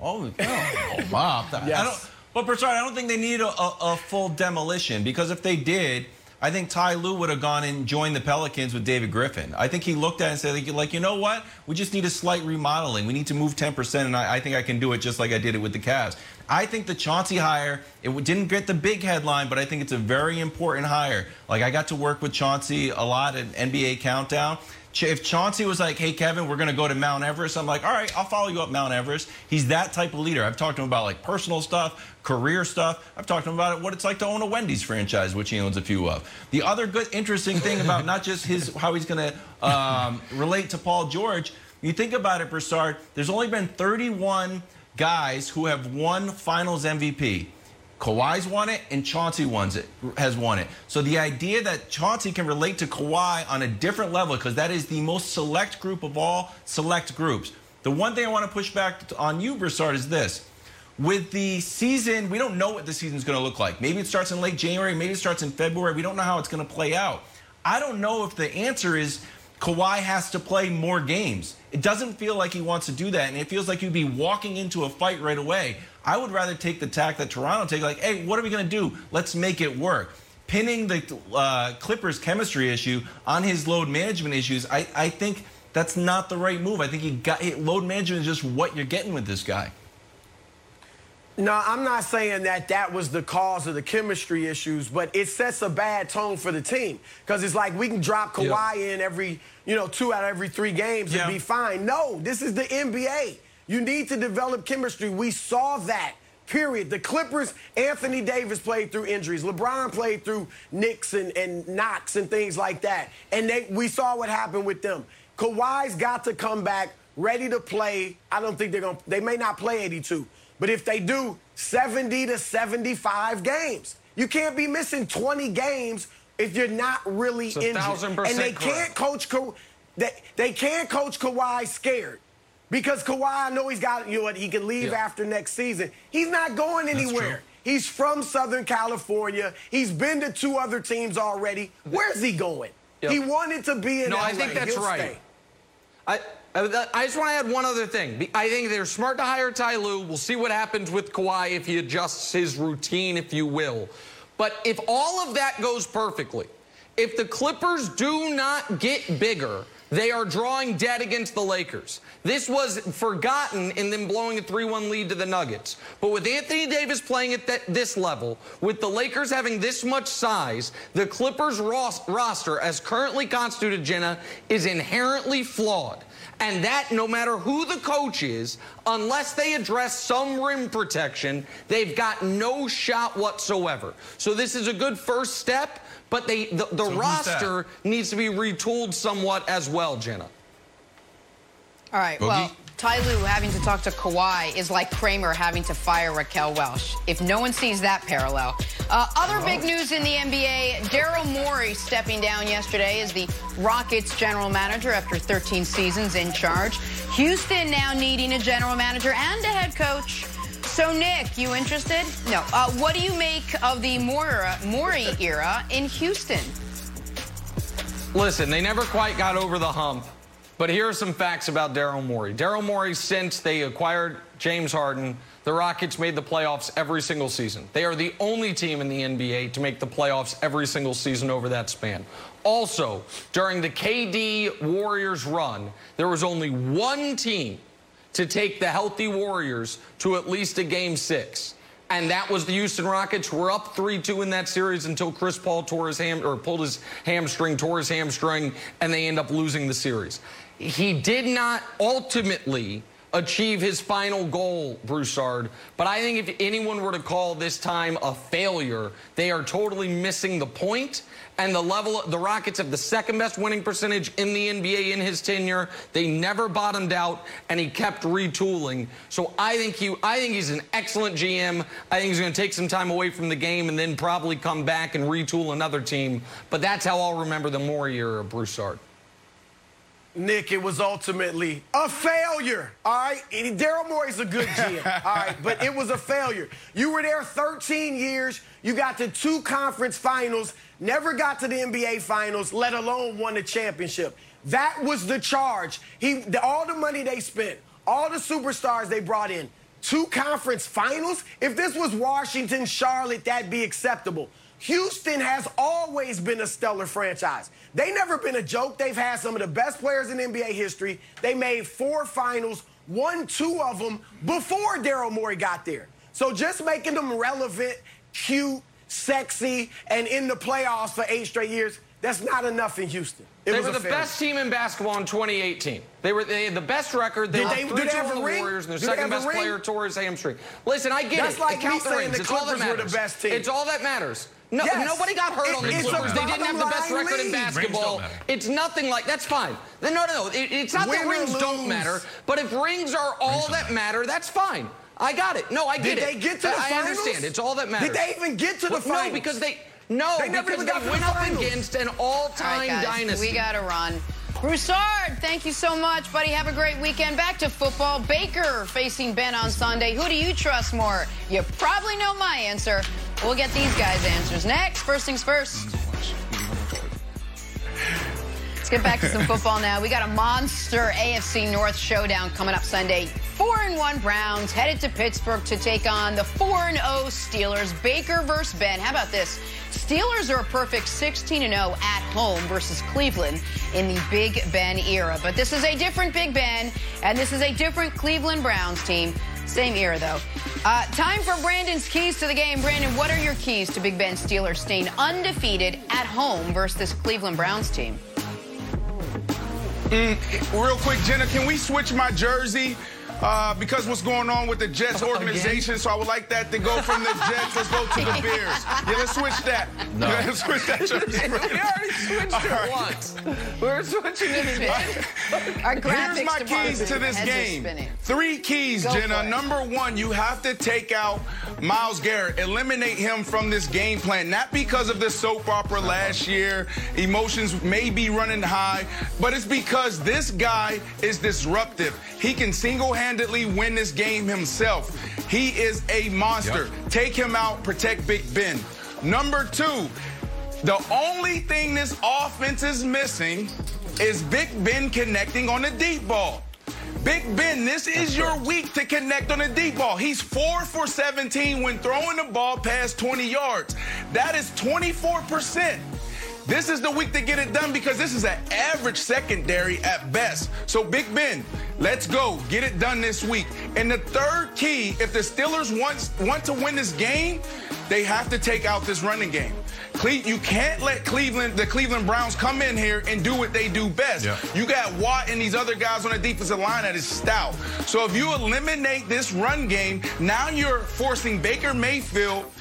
Oh, oh, wow. I Yes. don't, but Broussard, I don't think they need a, a, a full demolition because if they did, I think Ty Lue would have gone and joined the Pelicans with David Griffin. I think he looked at it and said, like, you know what? We just need a slight remodeling. We need to move 10%, and I, I think I can do it just like I did it with the Cavs. I think the Chauncey hire, it didn't get the big headline, but I think it's a very important hire. Like, I got to work with Chauncey a lot at NBA Countdown. If Chauncey was like, hey, Kevin, we're going to go to Mount Everest, I'm like, all right, I'll follow you up Mount Everest. He's that type of leader. I've talked to him about like personal stuff, career stuff. I've talked to him about what it's like to own a Wendy's franchise, which he owns a few of. The other good, interesting thing about not just his how he's going to um, relate to Paul George, you think about it, Broussard, there's only been 31 guys who have won finals MVP. Kawhi's won it and Chauncey won it, has won it. So the idea that Chauncey can relate to Kawhi on a different level, because that is the most select group of all select groups. The one thing I want to push back on you, Broussard, is this. With the season, we don't know what the season's going to look like. Maybe it starts in late January, maybe it starts in February. We don't know how it's going to play out. I don't know if the answer is Kawhi has to play more games. It doesn't feel like he wants to do that, and it feels like you'd be walking into a fight right away. I would rather take the tack that Toronto take, like, hey, what are we going to do? Let's make it work. Pinning the uh, Clippers chemistry issue on his load management issues, I, I think that's not the right move. I think he got load management is just what you're getting with this guy. No, I'm not saying that that was the cause of the chemistry issues, but it sets a bad tone for the team because it's like we can drop Kawhi in every, you know, two out of every three games Yeah. and be fine. No, this is the NBA. You need to develop chemistry. We saw that. Period. The Clippers, Anthony Davis played through injuries. LeBron played through nicks and, and knocks and things like that. And they, we saw what happened with them. Kawhi's got to come back ready to play. I don't think they're going to, they may not play 82. But if they do 70 to 75 games, you can't be missing 20 games if you're not really It's a injured. thousand percent and they correct. can't coach Ka- they, they can't coach Kawhi scared. Because Kawhi, I know he's got you know what he can leave Yeah. after next season. He's not going anywhere. He's from Southern California. He's been to two other teams already. Where's he going? Yep. He wanted to be in No, LA. I think that's He'll right. I, I I just want to add one other thing. I think they're smart to hire Ty Lue. We'll see what happens with Kawhi if he adjusts his routine, if you will. But if all of that goes perfectly, if the Clippers do not get bigger, they are drawing dead against the Lakers. This was forgotten in them blowing a 3 1 lead to the Nuggets. But with Anthony Davis playing at that, this level, with the Lakers having this much size, the Clippers ros- roster, as currently constituted, Jenna, is inherently flawed. And that, no matter who the coach is, unless they address some rim protection, they've got no shot whatsoever. So this is a good first step, but they the, the who's roster needs to be retooled somewhat as well, Jenna. All right. Boogie? Well, Ty Lue having to talk to Kawhi is like Kramer having to fire Raquel Welch. If no one sees that parallel. Uh, other big news in the NBA Daryl Morey stepping down yesterday as the Rockets general manager after 13 seasons in charge. Houston now needing a general manager and a head coach. So, Nick, you interested? No. Uh, what do you make of the Morey era in Houston? Listen, they never quite got over the hump. But here are some facts about Daryl Morey. Daryl Morey, since they acquired James Harden, the Rockets made the playoffs every single season. They are the only team in the NBA to make the playoffs every single season over that span. Also, during the KD Warriors run, there was only one team to take the healthy Warriors to at least a game six and that was the Houston Rockets. We're up 3-2 in that series until Chris Paul tore his ham or pulled his hamstring, tore his hamstring, and they end up losing the series. He did not ultimately achieve his final goal, Broussard. But I think if anyone were to call this time a failure, they are totally missing the point and the level the Rockets have the second best winning percentage in the NBA in his tenure. They never bottomed out and he kept retooling. So I think he I think he's an excellent GM. I think he's going to take some time away from the game and then probably come back and retool another team. But that's how I'll remember the Morey era of Broussard. Nick, it was ultimately a failure. All right, Daryl Morey's a good GM. all right, but it was a failure. You were there 13 years. You got to two conference finals, never got to the NBA finals, let alone won the championship. That was the charge. He, the, all the money they spent, all the superstars they brought in, two conference finals. If this was Washington, Charlotte, that'd be acceptable. Houston has always been a stellar franchise. They never been a joke. They've had some of the best players in NBA history. They made four finals, won two of them before Daryl Morey got there. So just making them relevant, cute, sexy, and in the playoffs for eight straight years, that's not enough in Houston. It they were the failure. best team in basketball in 2018. They were they had the best record. They did were they, three did they the ring? Warriors, and their did second best player tore his hamstring. Listen, I get That's it. like it me the saying rings. the it's all that Clippers were the best team. It's all that matters. No, yes. nobody got hurt it, on the Clippers. They didn't have the best record in basketball. It's nothing like that's fine. No, no, no. It, it's not Win that rings don't matter, but if rings are all rings that matter, that's fine. I got it. No, I get Did it. Did they get to the I finals? understand. It's all that matters. Did they even get to the well, finals? No, because they. No, they never because even got they went the up against an all-time all right, guys, dynasty. We got to run. Broussard, thank you so much, buddy. Have a great weekend. Back to football. Baker facing Ben on Sunday. Who do you trust more? You probably know my answer. We'll get these guys' answers next. First things first. Let's get back to some football now. We got a monster AFC North showdown coming up Sunday. 4 and 1 Browns headed to Pittsburgh to take on the 4 and 0 Steelers. Baker versus Ben. How about this? Steelers are a perfect 16 and 0 at home versus Cleveland in the Big Ben era. But this is a different Big Ben, and this is a different Cleveland Browns team. Same era, though. Uh, time for Brandon's keys to the game. Brandon, what are your keys to Big Ben Steelers staying undefeated at home versus this Cleveland Browns team? Mm, real quick, Jenna, can we switch my jersey? Uh, because what's going on with the Jets organization, so I would like that to go from the Jets. Let's go to the Bears. Yeah, let's switch that. No. Yeah, let's switch that we already switched All it right. once. We're switching it again. Our Here's my keys to this game. Three keys, Go Jenna. Number one, you have to take out Myles Garrett, eliminate him from this game plan. Not because of the soap opera last year, emotions may be running high, but it's because this guy is disruptive. He can single-handedly win this game himself. He is a monster. Take him out, protect Big Ben. Number two, the only thing this offense is missing is Big Ben connecting on the deep ball. Big Ben, this is your week to connect on the deep ball. He's four for 17 when throwing the ball past 20 yards. That is 24%. This is the week to get it done because this is an average secondary at best. So, Big Ben, let's go. Get it done this week. And the third key, if the Steelers want, want to win this game, they have to take out this running game. Cle- you can't let Cleveland, the Cleveland Browns, come in here and do what they do best. Yeah. You got Watt and these other guys on the defensive line that is stout. So if you eliminate this run game, now you're forcing Baker Mayfield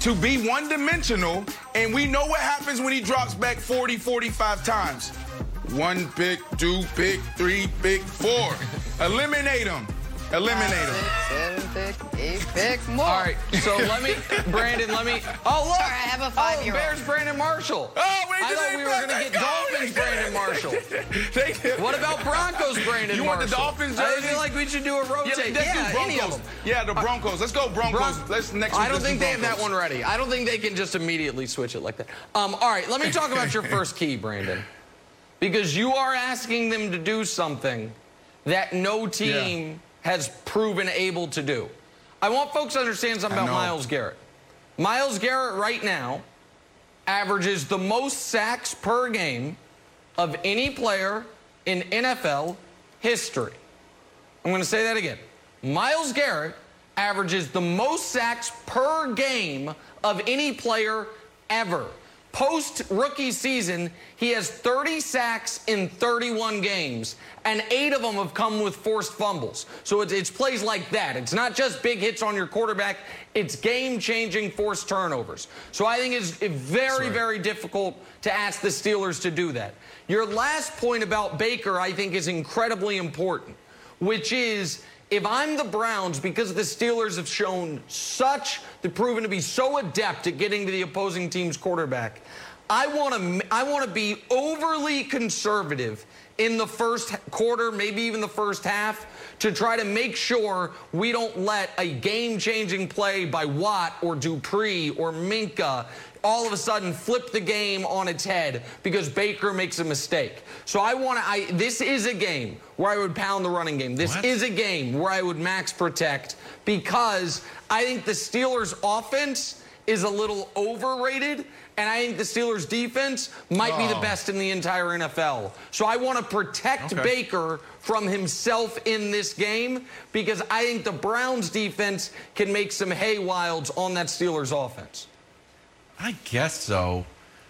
to be one dimensional, and we know what happens when he drops back 40, 45 times. One pick, two pick, three pick, four. Eliminate them. Eliminate them. Pick, more. All right, so let me, Brandon, let me. Oh, look. Sorry, I have a Oh, five-year-old. Bears Brandon Marshall. Oh, wait, I thought we were going to get? Dolphins Brandon Marshall. They- What about Broncos Brandon Marshall? You want the Marshall? Dolphins I jersey? feel like we should do a Yeah, rotate. let's Yeah, do any of Broncos. them. Yeah, the Broncos. Let's go Broncos. Bron- let's next I don't think they have that one ready. I don't think they can just immediately switch it like that. Um, all right, let me talk about your first key, Brandon. Because you are asking them to do something that no team has proven able to do. I want folks to understand something about. Myles Garrett. Myles Garrett right now averages the most sacks per game of any player in NFL history. I'm going to say that again. Myles Garrett averages the most sacks per game of any player ever. Post rookie season, he has 30 sacks in 31 games, and eight of them have come with forced fumbles. So it's, it's plays like that. It's not just big hits on your quarterback, it's game changing forced turnovers. So I think it's very, very difficult to ask the Steelers to do that. Your last point about Baker, I think, is incredibly important which is if I'm the Browns, because the Steelers have shown such, they've proven to be so adept at getting to the opposing team's quarterback, I want to I want to be overly conservative in the first quarter, maybe even the first half, to try to make sure we don't let a game-changing play by Watt or Dupree or Minkah all of a sudden flip the game on its head because Baker makes a mistake. So I want to I this is a game where I would pound the running game. This What? is a game where I would max protect because I think the Steelers offense is a little overrated and I think the Steelers defense might be the Oh. best in the entire NFL. So I want to protect Okay. Baker from himself in this game because I think the Browns defense can make some hay Wildes on that Steelers offense. I guess so.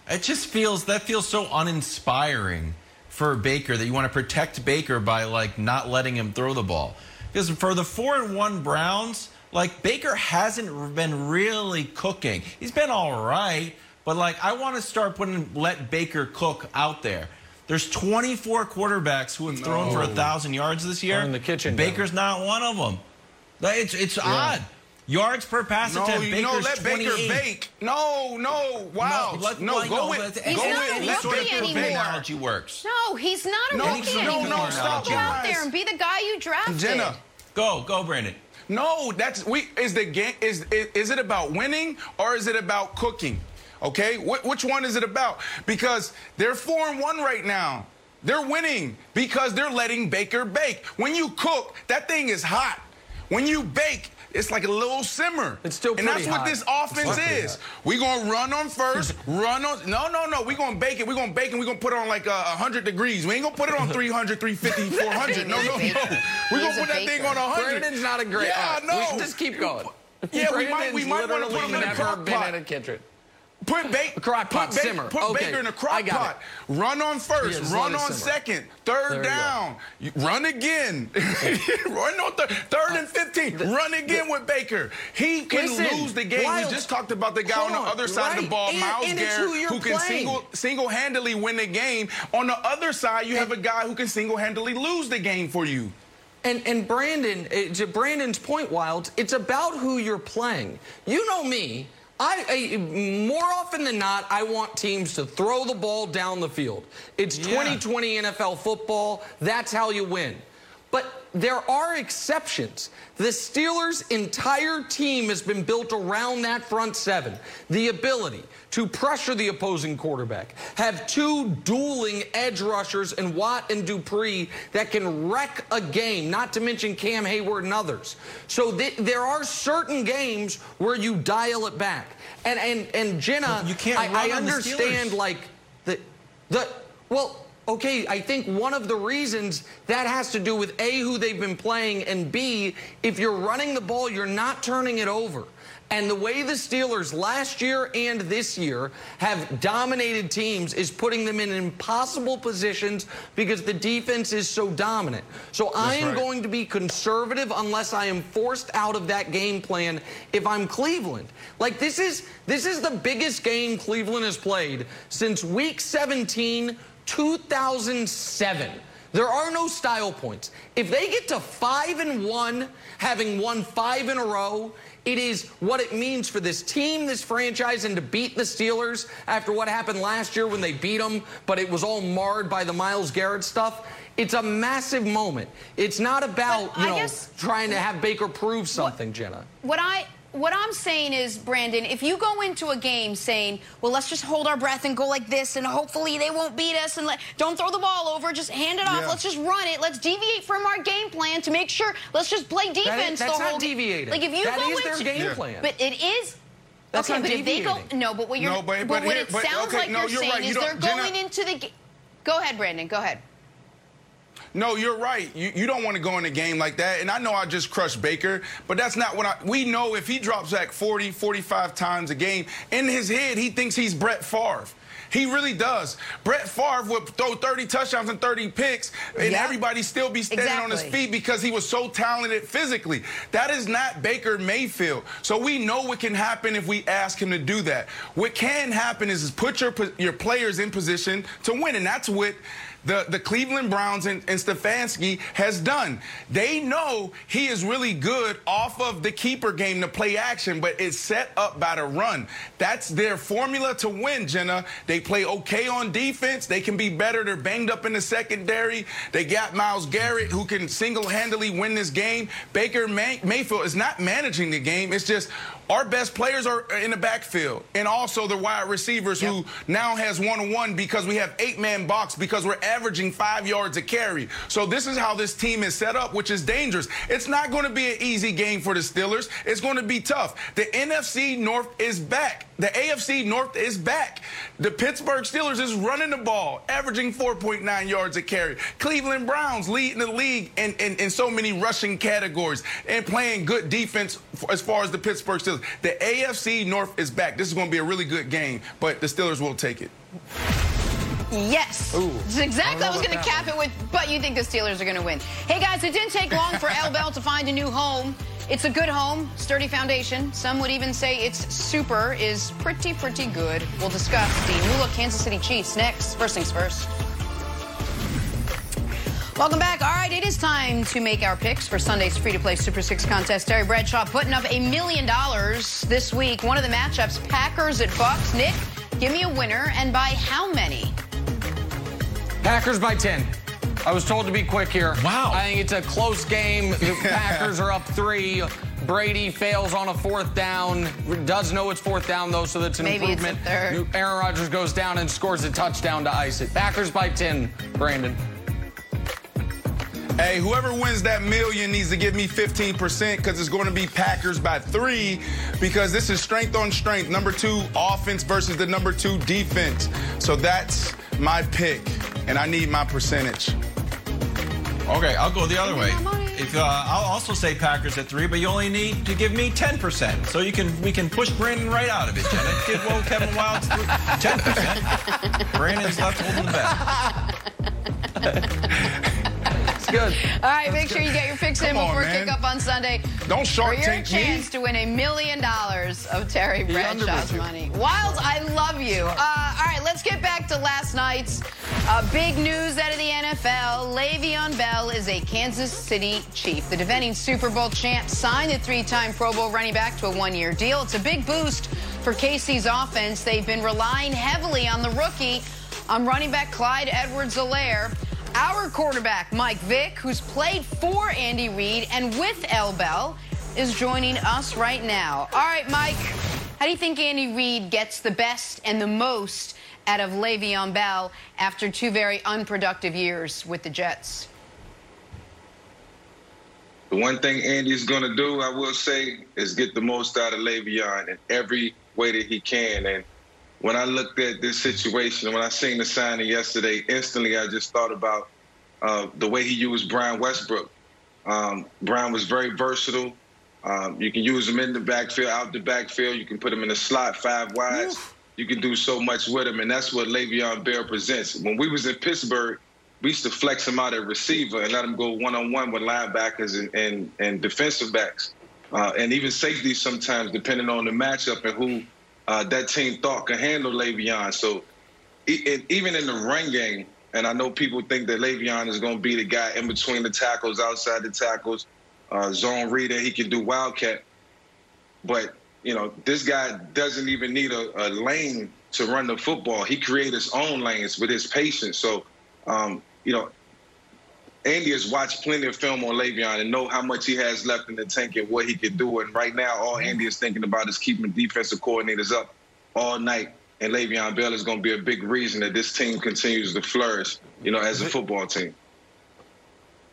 It just feels that feels so uninspiring for Baker that you want to protect Baker by like not letting him throw the ball. Because for the four and one Browns, like Baker hasn't been really cooking. He's been all right, but like I want to start putting let Baker cook out there. There's 24 quarterbacks who have thrown for a thousand yards this year. Or in the kitchen, Baker's not one of them. It's it's odd. Yards per pass No, attempt. you Baker's know, let Baker bake. No, no, wow. No, let- No, well, go no, with, but go He's with, not any let rookie Baker anymore. bake. analogy works. No, he's not a No, rookie no, anymore. no, stop, Go out there and be the guy you drafted. Jenna, Go, go, Brandon. No, that's we is the game is, is is it about winning or is it about cooking? Okay, Wh- which one is it about? Because they're four and one right now. They're winning because they're letting Baker bake. When you cook, that thing is hot. When you bake, it's like a little simmer. It's still and that's pretty what this offense is. hot. We gonna run on first, run on. No, no, no. We gonna bake it. We gonna bake it. we gonna put it on like uh, 100 degrees. We ain't gonna put it on 300, 350, 400. No, no, no. We He's gonna put that thing baker. on 100. Brandon's not a great. Yeah, all right, no. We just keep going. Yeah, we might- we might wanna put literally him in a never crock been pot. at a kitchen. Put bake, crock pot, put simmer. Put Okay, Baker in a crock pot. Run on first. Yeah, run on second. Third go. down. You- Run again. run on third. Third and 15. Run again with Baker. He can Listen, lose the game. Wild- we just talked about the guy on Hold the other side of the ball, And- Miles and Garrett, who who can single single-handedly win the game. On the other side, you have a guy who can single-handedly lose the game for you. And and Brandon, to Brandon's point, Wild, it's about who you're playing. You know me. I, I more often than not, I want teams to throw the ball down the field. It's Yeah. 2020 NFL football. That's how you win. But there are exceptions. The Steelers' entire team has been built around that front seven. The ability to pressure the opposing quarterback, have two dueling edge rushers in Watt and Dupree that can wreck a game, not to mention Cam Hayward and others. So th- there are certain games where you dial it back. And and and Jenna, you can't I, I understand like the the well okay i think one of the reasons that has to do with a who they've been playing and b if you're running the ball you're not turning it over and the way the Steelers last year and this year have dominated teams is putting them in impossible positions because the defense is so dominant. So I am right. going to be conservative unless I am forced out of that game plan if I'm Cleveland. Like this is this is the biggest game Cleveland has played since week 17 2007. There are no style points. If they get to five and one, having won five in a row, it is what it means for this team, this franchise, and to beat the Steelers after what happened last year when they beat them, but it was all marred by the Myles Garrett stuff. It's a massive moment. It's not about, But you know, guess- trying to have Baker prove something, Jenna. What I what I'm saying is, Brandon, if you go into a game saying, "Well, let's just hold our breath and go like this, and hopefully they won't beat us, and let, don't throw the ball over, just hand it off. Yeah. Let's just run it. Let's deviate from our game plan to make sure. Let's just play defense that's the not whole deviating. Like if you That go is their game Yeah. plan. but it is. That's okay, not but if they go no, but what you're No, but- but what here- it but- sounds okay, like no, you're, you're saying right. You is they're don't- Jenna- going into the. ga- Go ahead, Brandon. Go ahead. No, you're right. You, you don't want to go in a game like that. And I know I just crushed Baker, but that's not what I. We know if he drops back 40, 45 times a game, in his head, he thinks he's Brett Favre. He really does. Brett Favre would throw 30 touchdowns and 30 picks, and Yeah. everybody still be standing on his feet because he was so talented physically. That is not Baker Mayfield. So we know what can happen if we ask him to do that. What can happen is, is put your your players in position to win, and that's what the, the Cleveland Browns and, and Stefanski has done. They know he is really good off of the keeper game to play action, but it's set up by the run. That's their formula to win, Jenna. They play okay on defense. They can be better. They're banged up in the secondary. They got Myles Garrett who can single-handedly win this game. Baker May- Mayfield is not managing the game. It's just our best players are in the backfield, and also the wide receivers who now has one-on-one because we have eight-man box because we're averaging five yards a carry. So this is how this team is set up, which is dangerous. It's not going to be an easy game for the Steelers. It's going to be tough. The NFC North is back. The AFC North is back. The Pittsburgh Steelers is running the ball, averaging 4.9 yards a carry. Cleveland Browns leading the league in, in, in so many rushing categories and playing good defense f- as far as the Pittsburgh Steelers. The AFC North is back. This is going to be a really good game, but the Steelers will take it. Yes. That's exactly. I was going to cap it with, but you think the Steelers are going to win. Hey, guys, it didn't take long for El Bell to find a new home. It's a good home, sturdy foundation. Some would even say its super is pretty, pretty good. We'll discuss the new look Kansas City Chiefs next. First things first. Welcome back. All right, it is time to make our picks for Sunday's free-to-play Super Six contest. Terry Bradshaw putting up a million dollars this week. One of the matchups, Packers at Bucks. Nick, give me a winner, and by how many? Packers by 10. I was told to be quick here. Wow. I think it's a close game. The Packers are up three. Brady fails on a fourth down. Does know it's fourth down, though, so that's an Maybe it's a improvement. third. Aaron Rodgers goes down and scores a touchdown to ice it. Packers by 10, Brandon. Hey, whoever wins that million needs to give me 15% because it's going to be Packers by three because this is strength on strength. Number two offense versus the number two defense. So that's my pick, and I need my percentage. Okay, I'll go the other way. If uh, I'll also say Packers at three, but you only need to give me ten percent, so you can we can push Brandon right out of it. Jenna, give well Kevin Wild ten percent. Brandon's left holding the bag. Good. All right, make sure you get your fix in Come on, before man. kickoff on Sunday. Don't Shark for your Tank me. chance to win a million dollars of Terry Bradshaw's money. Wild, I love you. Uh, all right, let's get back to last night's uh, big news out of the NFL. Le'Veon Bell is a Kansas City Chief. The defending Super Bowl champ signed the three-time Pro Bowl running back to a one-year deal. It's a big boost for KC's offense. They've been relying heavily on the rookie, on running back Clyde Edwards-Helaire. Our quarterback, Mike Vick, who's played for Andy Reid and with L. Bell, is joining us right now. All right, Mike, how do you think Andy Reid gets the best and the most out of Le'Veon Bell after two very unproductive years with the Jets? The one thing Andy's going to do, I will say, is get the most out of Le'Veon in every way that he can. And when I looked at this situation, and when I seen the signing yesterday, instantly I just thought about uh, the way he used Brian Westbrook. Um, Brian was very versatile. Um, you can use him in the backfield, out the backfield. You can put him in the slot, five wides. You can do so much with him, and that's what Le'Veon Bell presents. When we was in Pittsburgh, we used to flex him out at receiver and let him go one on one with linebackers and, and, and defensive backs, uh, and even safeties sometimes, depending on the matchup and who uh, that team thought could handle Le'Veon. So and even in the run game, And I know people think that Le'Veon is going to be the guy in between the tackles, outside the tackles, uh, zone reader. He can do wildcat. But, you know, this guy doesn't even need a, a lane to run the football. He creates his own lanes with his patience. So, um, you know, Andy has watched plenty of film on Le'Veon and know how much he has left in the tank and what he can do. And right now, all Andy is thinking about is keeping defensive coordinators up all night. And Le'Veon Bell is going to be a big reason that this team continues to flourish, you know, as a football team.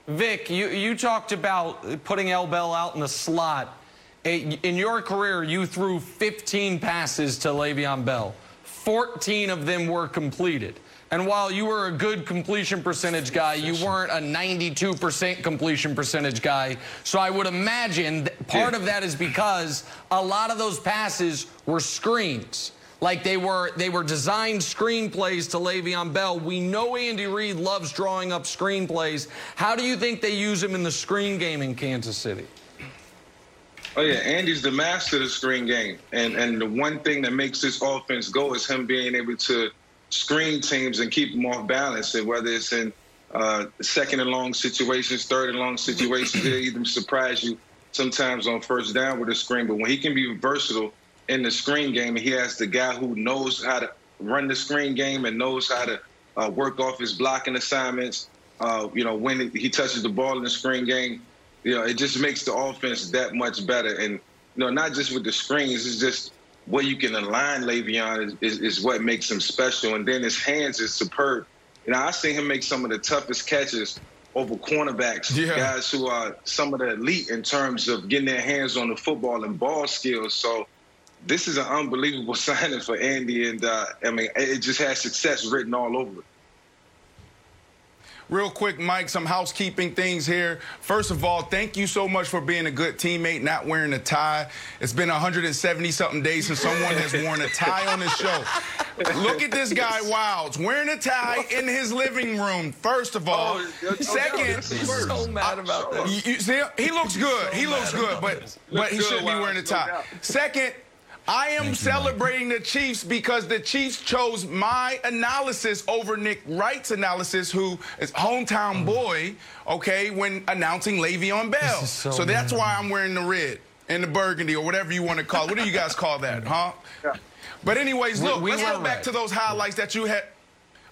Vick, you, you talked about putting L. Bell out in the slot. In your career, you threw 15 passes to Le'Veon Bell. 14 of them were completed. And while you were a good completion percentage guy, you weren't a 92% completion percentage guy. So I would imagine that part yeah. of that is because a lot of those passes were screens. Like they were they were designed screenplays to Le'Veon Bell. We know Andy Reid loves drawing up screenplays. How do you think they use him in the screen game in Kansas City? Oh yeah, Andy's the master of the screen game. And and the one thing that makes this offense go is him being able to screen teams and keep them off balance. And whether it's in uh, second and long situations, third and long situations, they even surprise you sometimes on first down with a screen. But when he can be versatile in the screen game, and he has the guy who knows how to run the screen game and knows how to uh, work off his blocking assignments. Uh, you know, when he touches the ball in the screen game, you know, it just makes the offense that much better. And you know, not just with the screens, it's just where you can align Le'Veon is, is, is, what makes him special. And then his hands is superb. You know, I've seen him make some of the toughest catches over cornerbacks, yeah. guys who are some of the elite in terms of getting their hands on the football and ball skills. So this is an unbelievable signing for Andy. And uh, I mean, it just has success written all over it. Real quick, Mike, some housekeeping things here. First of all, thank you so much for being a good teammate, not wearing a tie. It's been 170 something days since someone has worn a tie on this show. Look at this guy, Wildes, wearing a tie in his living room. First of all, oh, second, he's so mad about this. You, see, he looks good. So he looks good, but but he shouldn't be wearing a tie. Second, I am celebrating the Chiefs because the Chiefs chose my analysis over Nick Wright's analysis, who is hometown mm. boy, okay, when announcing Le'Veon Bell. So, so that's why I'm wearing the red and the burgundy or whatever you want to call it. What do you guys call that, huh? Yeah. But anyways, look, we, we let's go back to those highlights that you had.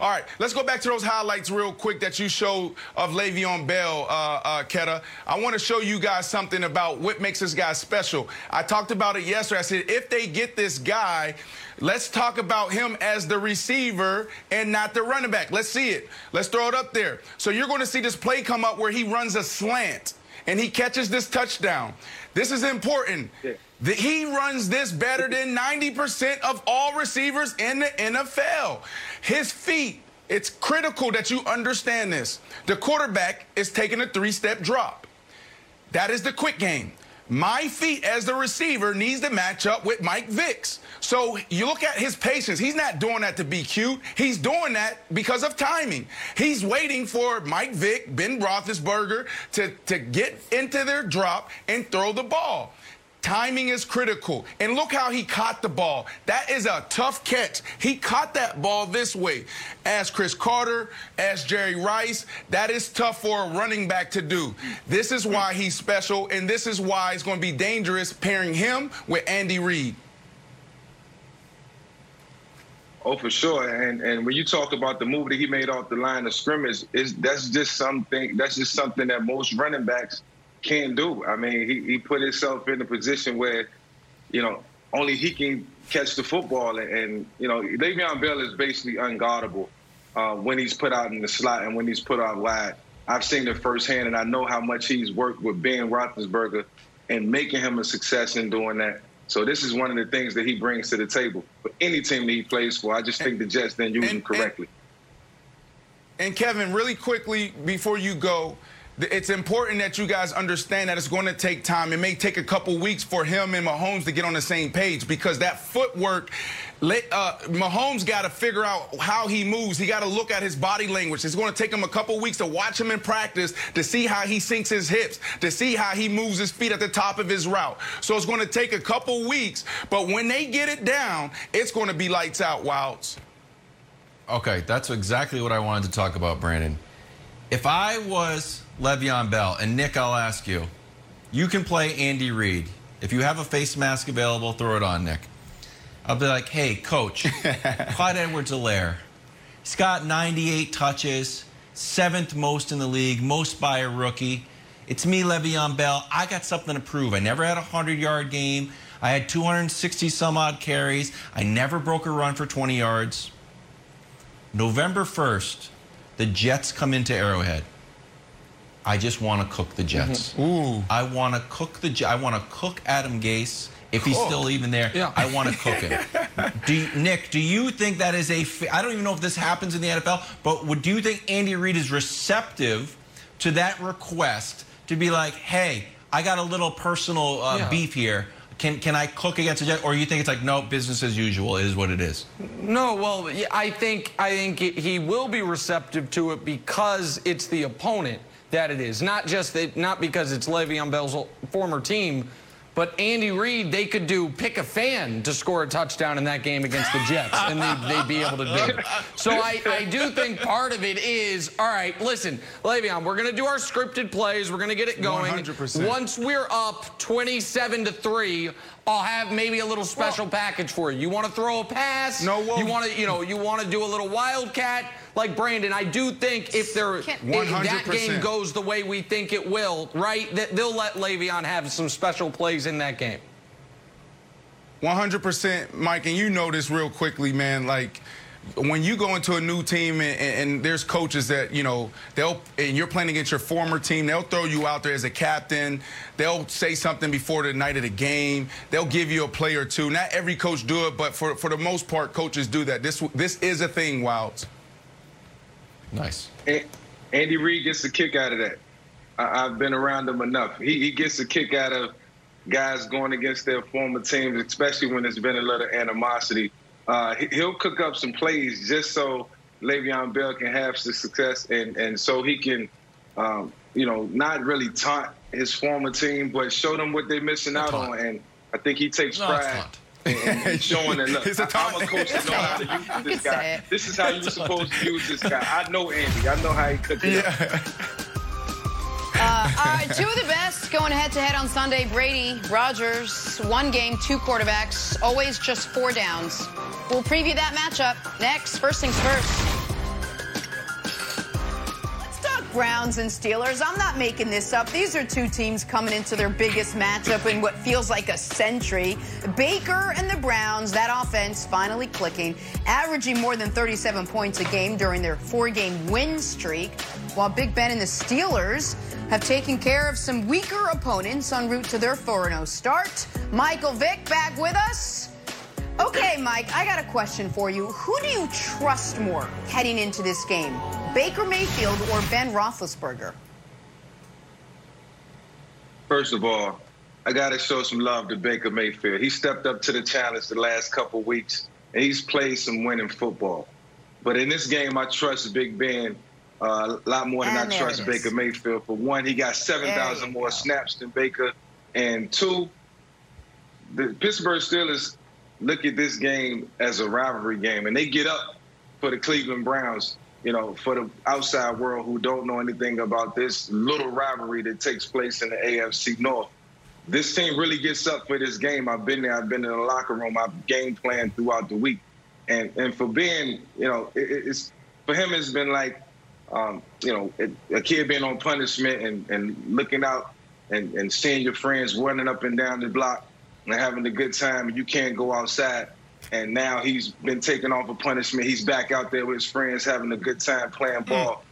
All right, let's go back to those highlights real quick that you showed of Le'Veon Bell, uh, uh, Keta. I want to show you guys something about what makes this guy special. I talked about it yesterday. I said, if they get this guy, let's talk about him as the receiver and not the running back. Let's see it. Let's throw it up there. So you're going to see this play come up where he runs a slant and he catches this touchdown. This is important. Yeah. He runs this better than 90% of all receivers in the NFL. His feet, it's critical that you understand this. The quarterback is taking a three step drop. That is the quick game. My feet as the receiver needs to match up with Mike Vick's. So you look at his patience. He's not doing that to be cute. He's doing that because of timing. He's waiting for Mike Vick, Ben Roethlisberger to, to get into their drop and throw the ball. Timing is critical. And look how he caught the ball. That is a tough catch. He caught that ball this way. As Cris Carter, as Jerry Rice, that is tough for a running back to do. This is why he's special, and this is why it's going to be dangerous pairing him with Andy Reid. Oh, for sure. And and when you talk about the move that he made off the line of scrimmage, is that's just something that's just something that most running backs – can't do. I mean, he, he put himself in a position where, you know, only he can catch the football. And, and you know, Le'Veon Bell is basically unguardable uh, when he's put out in the slot and when he's put out wide. I've seen it firsthand, and I know how much he's worked with Ben Roethlisberger and making him a success in doing that. So this is one of the things that he brings to the table for any team that he plays for. I just think the Jets didn't use and, him correctly. And, and Kevin, really quickly before you go, it's important that you guys understand that it's going to take time. It may take a couple weeks for him and Mahomes to get on the same page because that footwork, uh, Mahomes got to figure out how he moves. He got to look at his body language. It's going to take him a couple weeks to watch him in practice to see how he sinks his hips, to see how he moves his feet at the top of his route. So it's going to take a couple weeks, but when they get it down, it's going to be lights out, Wildes. Okay, that's exactly what I wanted to talk about, Brandon. If I was Le'Veon Bell, and Nick, I'll ask you, you can play Andy Reid. If you have a face mask available, throw it on, Nick. I'll be like, hey, coach, Clyde Edwards Helaire. He's got 98 touches, seventh most in the league, most by a rookie. It's me, Le'Veon Bell. I got something to prove. I never had a 100 yard game. I had 260 some odd carries. I never broke a run for 20 yards. November 1st, the Jets come into Arrowhead. I just want to cook the Jets. Ooh. I want to cook the. I want to cook Adam Gase if he's still even there. Yeah. I want to cook him. do you, Nick? Do you think that is a? I don't even know if this happens in the NFL, but would do you think Andy Reid is receptive to that request to be like, hey, I got a little personal uh, Yeah. beef here. Can can I cook against the Jets? Or you think it's like no, business as usual is what it is? No, well, I think I think he will be receptive to it because it's the opponent that it is, not just that, not because it's Le'Veon Bell's former team, but Andy Reid. They could do pick a fan to score a touchdown in that game against the Jets, and they'd, they'd be able to do it. So I, I do think part of it is all right. Listen, Le'Veon, we're gonna do our scripted plays. We're gonna get it going. 100%. Once we're up 27 to three. I'll have maybe a little special package for you. You want to throw a pass? No, well- you want to, you know, you want to do a little wildcat like Brandon. I do think if there, if that game goes the way we think it will, right? That they'll let Le'Veon have some special plays in that game. 100%, Mike, and you know this real quickly, man. Like, when you go into a new team and, and there's coaches that, you know, they'll, and you're playing against your former team, they'll throw you out there as a captain. They'll say something before the night of the game. They'll give you a play or two. Not every coach do it, but for, for the most part, coaches do that. This, this is a thing, Wildes. Nice. Andy Reid gets a kick out of that. I- I've been around him enough. He, he gets a kick out of guys going against their former teams, especially when there's been a little animosity. Uh, he- he'll cook up some plays just so Le'Veon Bell can have some success, and and so he can, um, you know, not really taunt his former team, but show them what they're missing out Taunt. on. And I think he takes No, pride. Taunt. in- in showing that look, It's a I- I'm a taunt. coach that know how to use this can say guy. it. This is how you're supposed to use this guy. I know Andy. I know how he cooks it up. Uh, all right, two of the best going head to head on Sunday. Brady, Rodgers, one game, two quarterbacks, always just four downs. We'll preview that matchup next. First things first. Browns and Steelers. I'm not making this up. These are two teams coming into their biggest matchup in what feels like a century. Baker and the Browns, that offense finally clicking, averaging more than 37 points a game during their four game win streak, while Big Ben and the Steelers have taken care of some weaker opponents en route to their 4 0 start. Michael Vick back with us. Okay, Mike, I got a question for you. Who do you trust more heading into this game? Baker Mayfield or Ben Roethlisberger? First of all, I got to show some love to Baker Mayfield. He stepped up to the challenge the last couple weeks, and he's played some winning football. But in this game, I trust Big Ben uh, a lot more than And I trust. Baker Mayfield. For one, he got 7,000 more go. snaps than Baker. And two, the Pittsburgh Steelers look at this game as a rivalry game, and they get up for the Cleveland Browns. You know, for the outside world who don't know anything about this little rivalry that takes place in the AFC North. This team really gets up for this game. I've been there. I've been in the locker room. I've game planned throughout the week, and and for being, you know, it, it's for him. It's been like, um, you know, it, a kid being on punishment and and looking out and and seeing your friends running up and down the block and having a good time, and you can't go outside. And now he's been taken off of punishment. He's back out there with his friends having a good time playing ball.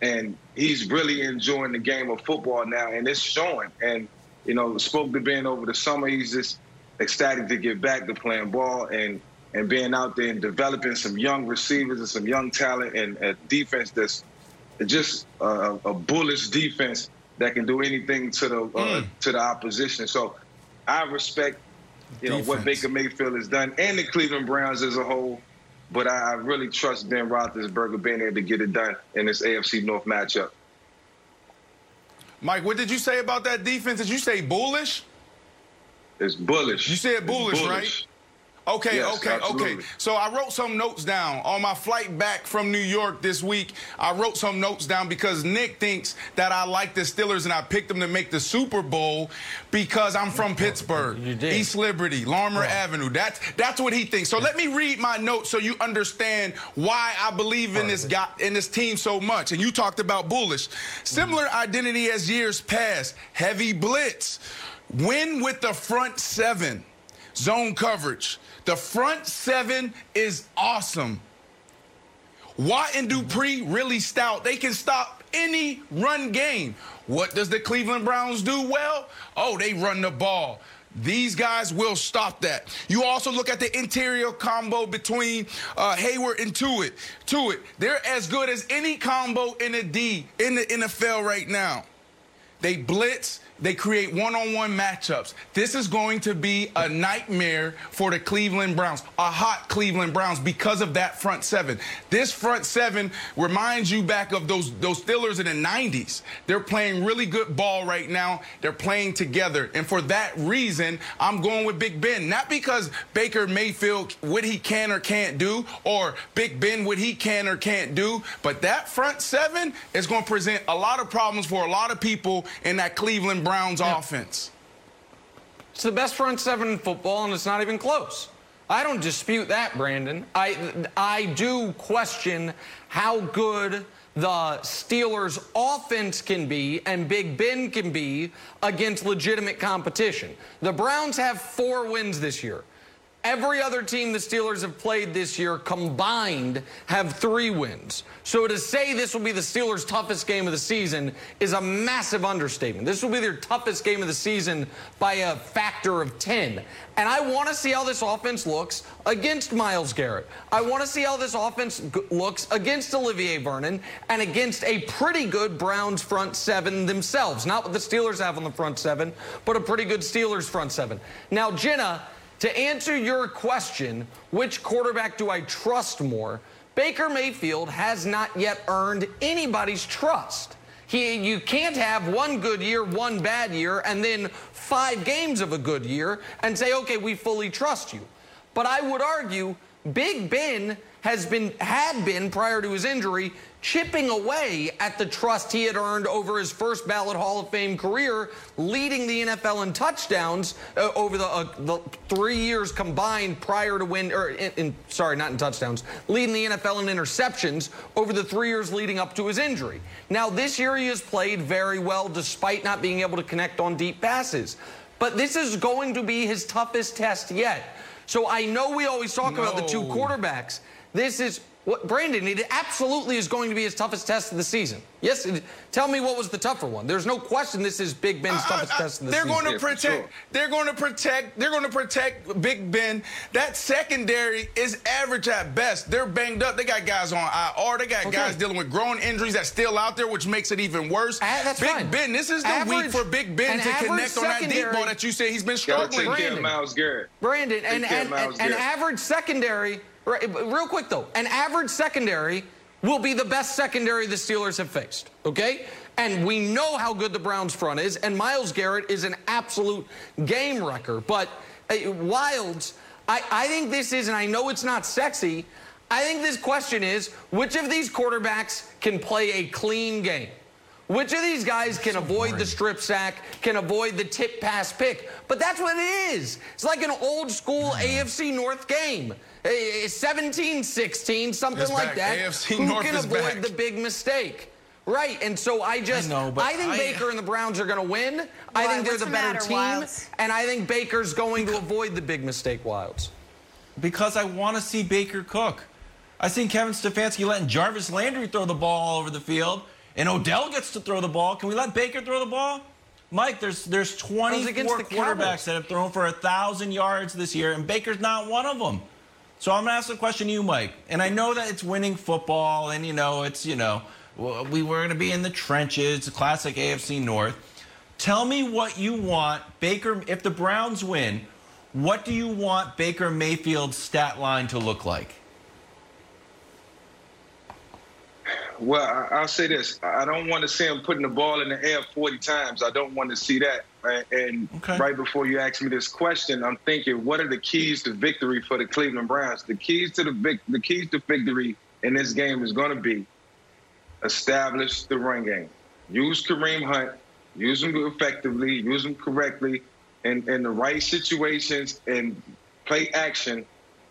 And he's really enjoying the game of football now, and it's showing. And, you know, spoke to Ben over the summer. He's just ecstatic to get back to playing ball and, and being out there and developing some young receivers and some young talent and a defense that's just a, a bullish defense that can do anything to the uh, to the opposition. So I respect you know what Baker Mayfield has done and the Cleveland Browns as a whole. But I, I really trust Ben Roethlisberger being able to get it done in this AFC North matchup. Mike, what did you say about that defense? Did you say bullish? It's bullish. You said It's bullish, right? Okay, Yes, okay, absolutely. okay. So I wrote some notes down on my flight back from New York this week. I wrote some notes down because Nick thinks that I like the Steelers and I picked them to make the Super Bowl because I'm from Pittsburgh, You did. East Liberty, Larimer Avenue. That's that's what he thinks. So let me read my notes so you understand why I believe in this guy in this team so much. And you talked about bullish, similar mm-hmm. identity as years past. Heavy blitz, win with the front seven zone coverage. The front seven is awesome. Watt and Dupree really stout. They can stop any run game. What does the Cleveland Browns do well? Oh, they run the ball. These guys will stop that. You also look at the interior combo between uh, Hayward and Tuitt. Tuitt, they're as good as any combo in the D in the NFL right now. They blitz. They create one-on-one matchups. This is going to be a nightmare for the Cleveland Browns, a hot Cleveland Browns because of that front seven. This front seven reminds you back of those those Steelers in the 90s. They're playing really good ball right now. They're playing together, and for that reason, I'm going with Big Ben. Not because Baker Mayfield what he can or can't do, or Big Ben what he can or can't do, but that front seven is going to present a lot of problems for a lot of people in that Cleveland offense. It's the best front seven in football, and it's not even close. I don't dispute that, Brandon. I I do question how good the Steelers' offense can be and Big Ben can be against legitimate competition. The Browns have four wins this year. Every other team the Steelers have played this year combined have three wins. So to say this will be the Steelers' toughest game of the season is a massive understatement. This will be their toughest game of the season by a factor of 10. And I want to see how this offense looks against Myles Garrett. I want to see how this offense looks against Olivier Vernon and against a pretty good Browns front seven themselves. Not what the Steelers have on the front seven, but a pretty good Steelers front seven. Now, Jenna, to answer your question, which quarterback do I trust more? Baker Mayfield has not yet earned anybody's trust. He, you can't have one good year, one bad year, and then five games of a good year and say, okay, we fully trust you. But I would argue Big Ben has been had been prior to his injury chipping away at the trust he had earned over his first ballot Hall of Fame career, leading the NFL in touchdowns uh, over the, uh, the three years combined prior to win, or in, in, sorry, not in touchdowns, leading the NFL in interceptions over the three years leading up to his injury. Now this year he has played very well despite not being able to connect on deep passes. But this is going to be his toughest test yet. So I know we always talk about the two quarterbacks. This is what Brandon. It absolutely is going to be his toughest test of the season. Yes. it- tell me what was the tougher one. There's no question. This is Big Ben's uh, uh, toughest I- I- test of the season. they're season. going to Yeah, protect. sure. They're going to protect. They're going to protect Big Ben. That secondary is average at best. They're banged up. They got guys on IR. They got Okay. guys dealing with growing injuries that's still out there, which makes it even worse. Ah, that's Big fine. Ben. This is the Average- week for Big Ben to connect on that deep ball that you say he's been Gotta struggling. take care of Brandon. Myles Garrett. Brandon, and, care of and, and, an average secondary, right, real quick though, an average secondary will be the best secondary the Steelers have faced, okay? And we know how good the Browns front is, and Myles Garrett is an absolute game wrecker. But uh, Wildes, I, I think this is, and I know it's not sexy, I think this question is which of these quarterbacks can play a clean game? Which of these guys can avoid the strip sack, can avoid the tip pass pick? But that's what it is. It's like an old school AFC North game. Eh, 17 16, something It's like back. that. AFC Who North can avoid back. the big mistake? Right, and so I just, I know, but think I- Baker and the Browns are going to win. I think they're the the better matter, team, Wildes? and I think Baker's going to avoid the big mistake, Wildes. because I want to see Baker cook. I seen Kevin Stefanski letting Jarvis Landry throw the ball all over the field, and Odell gets to throw the ball. Can we let Baker throw the ball? Mike, there's there's 24 the quarterbacks Cowboys. that have thrown for a thousand yards this year, and Baker's not one of them. So I'm gonna ask the question to you, Mike. And I know that it's winning football, and you know it's you know we were gonna be in the trenches, the classic AFC North. Tell me what you want Baker. If the Browns win, what do you want Baker Mayfield's stat line to look like? Well, I, will say this: I don't want to see him putting the ball in the air 40 times. I don't want to see that. And okay. right before you ask me this question, I'm thinking, what are the keys to victory for the Cleveland Browns? The keys to the vic- the keys to victory in this game is going to be establish the run game, use Kareem Hunt, use him effectively, use him correctly, in, in the right situations, and play action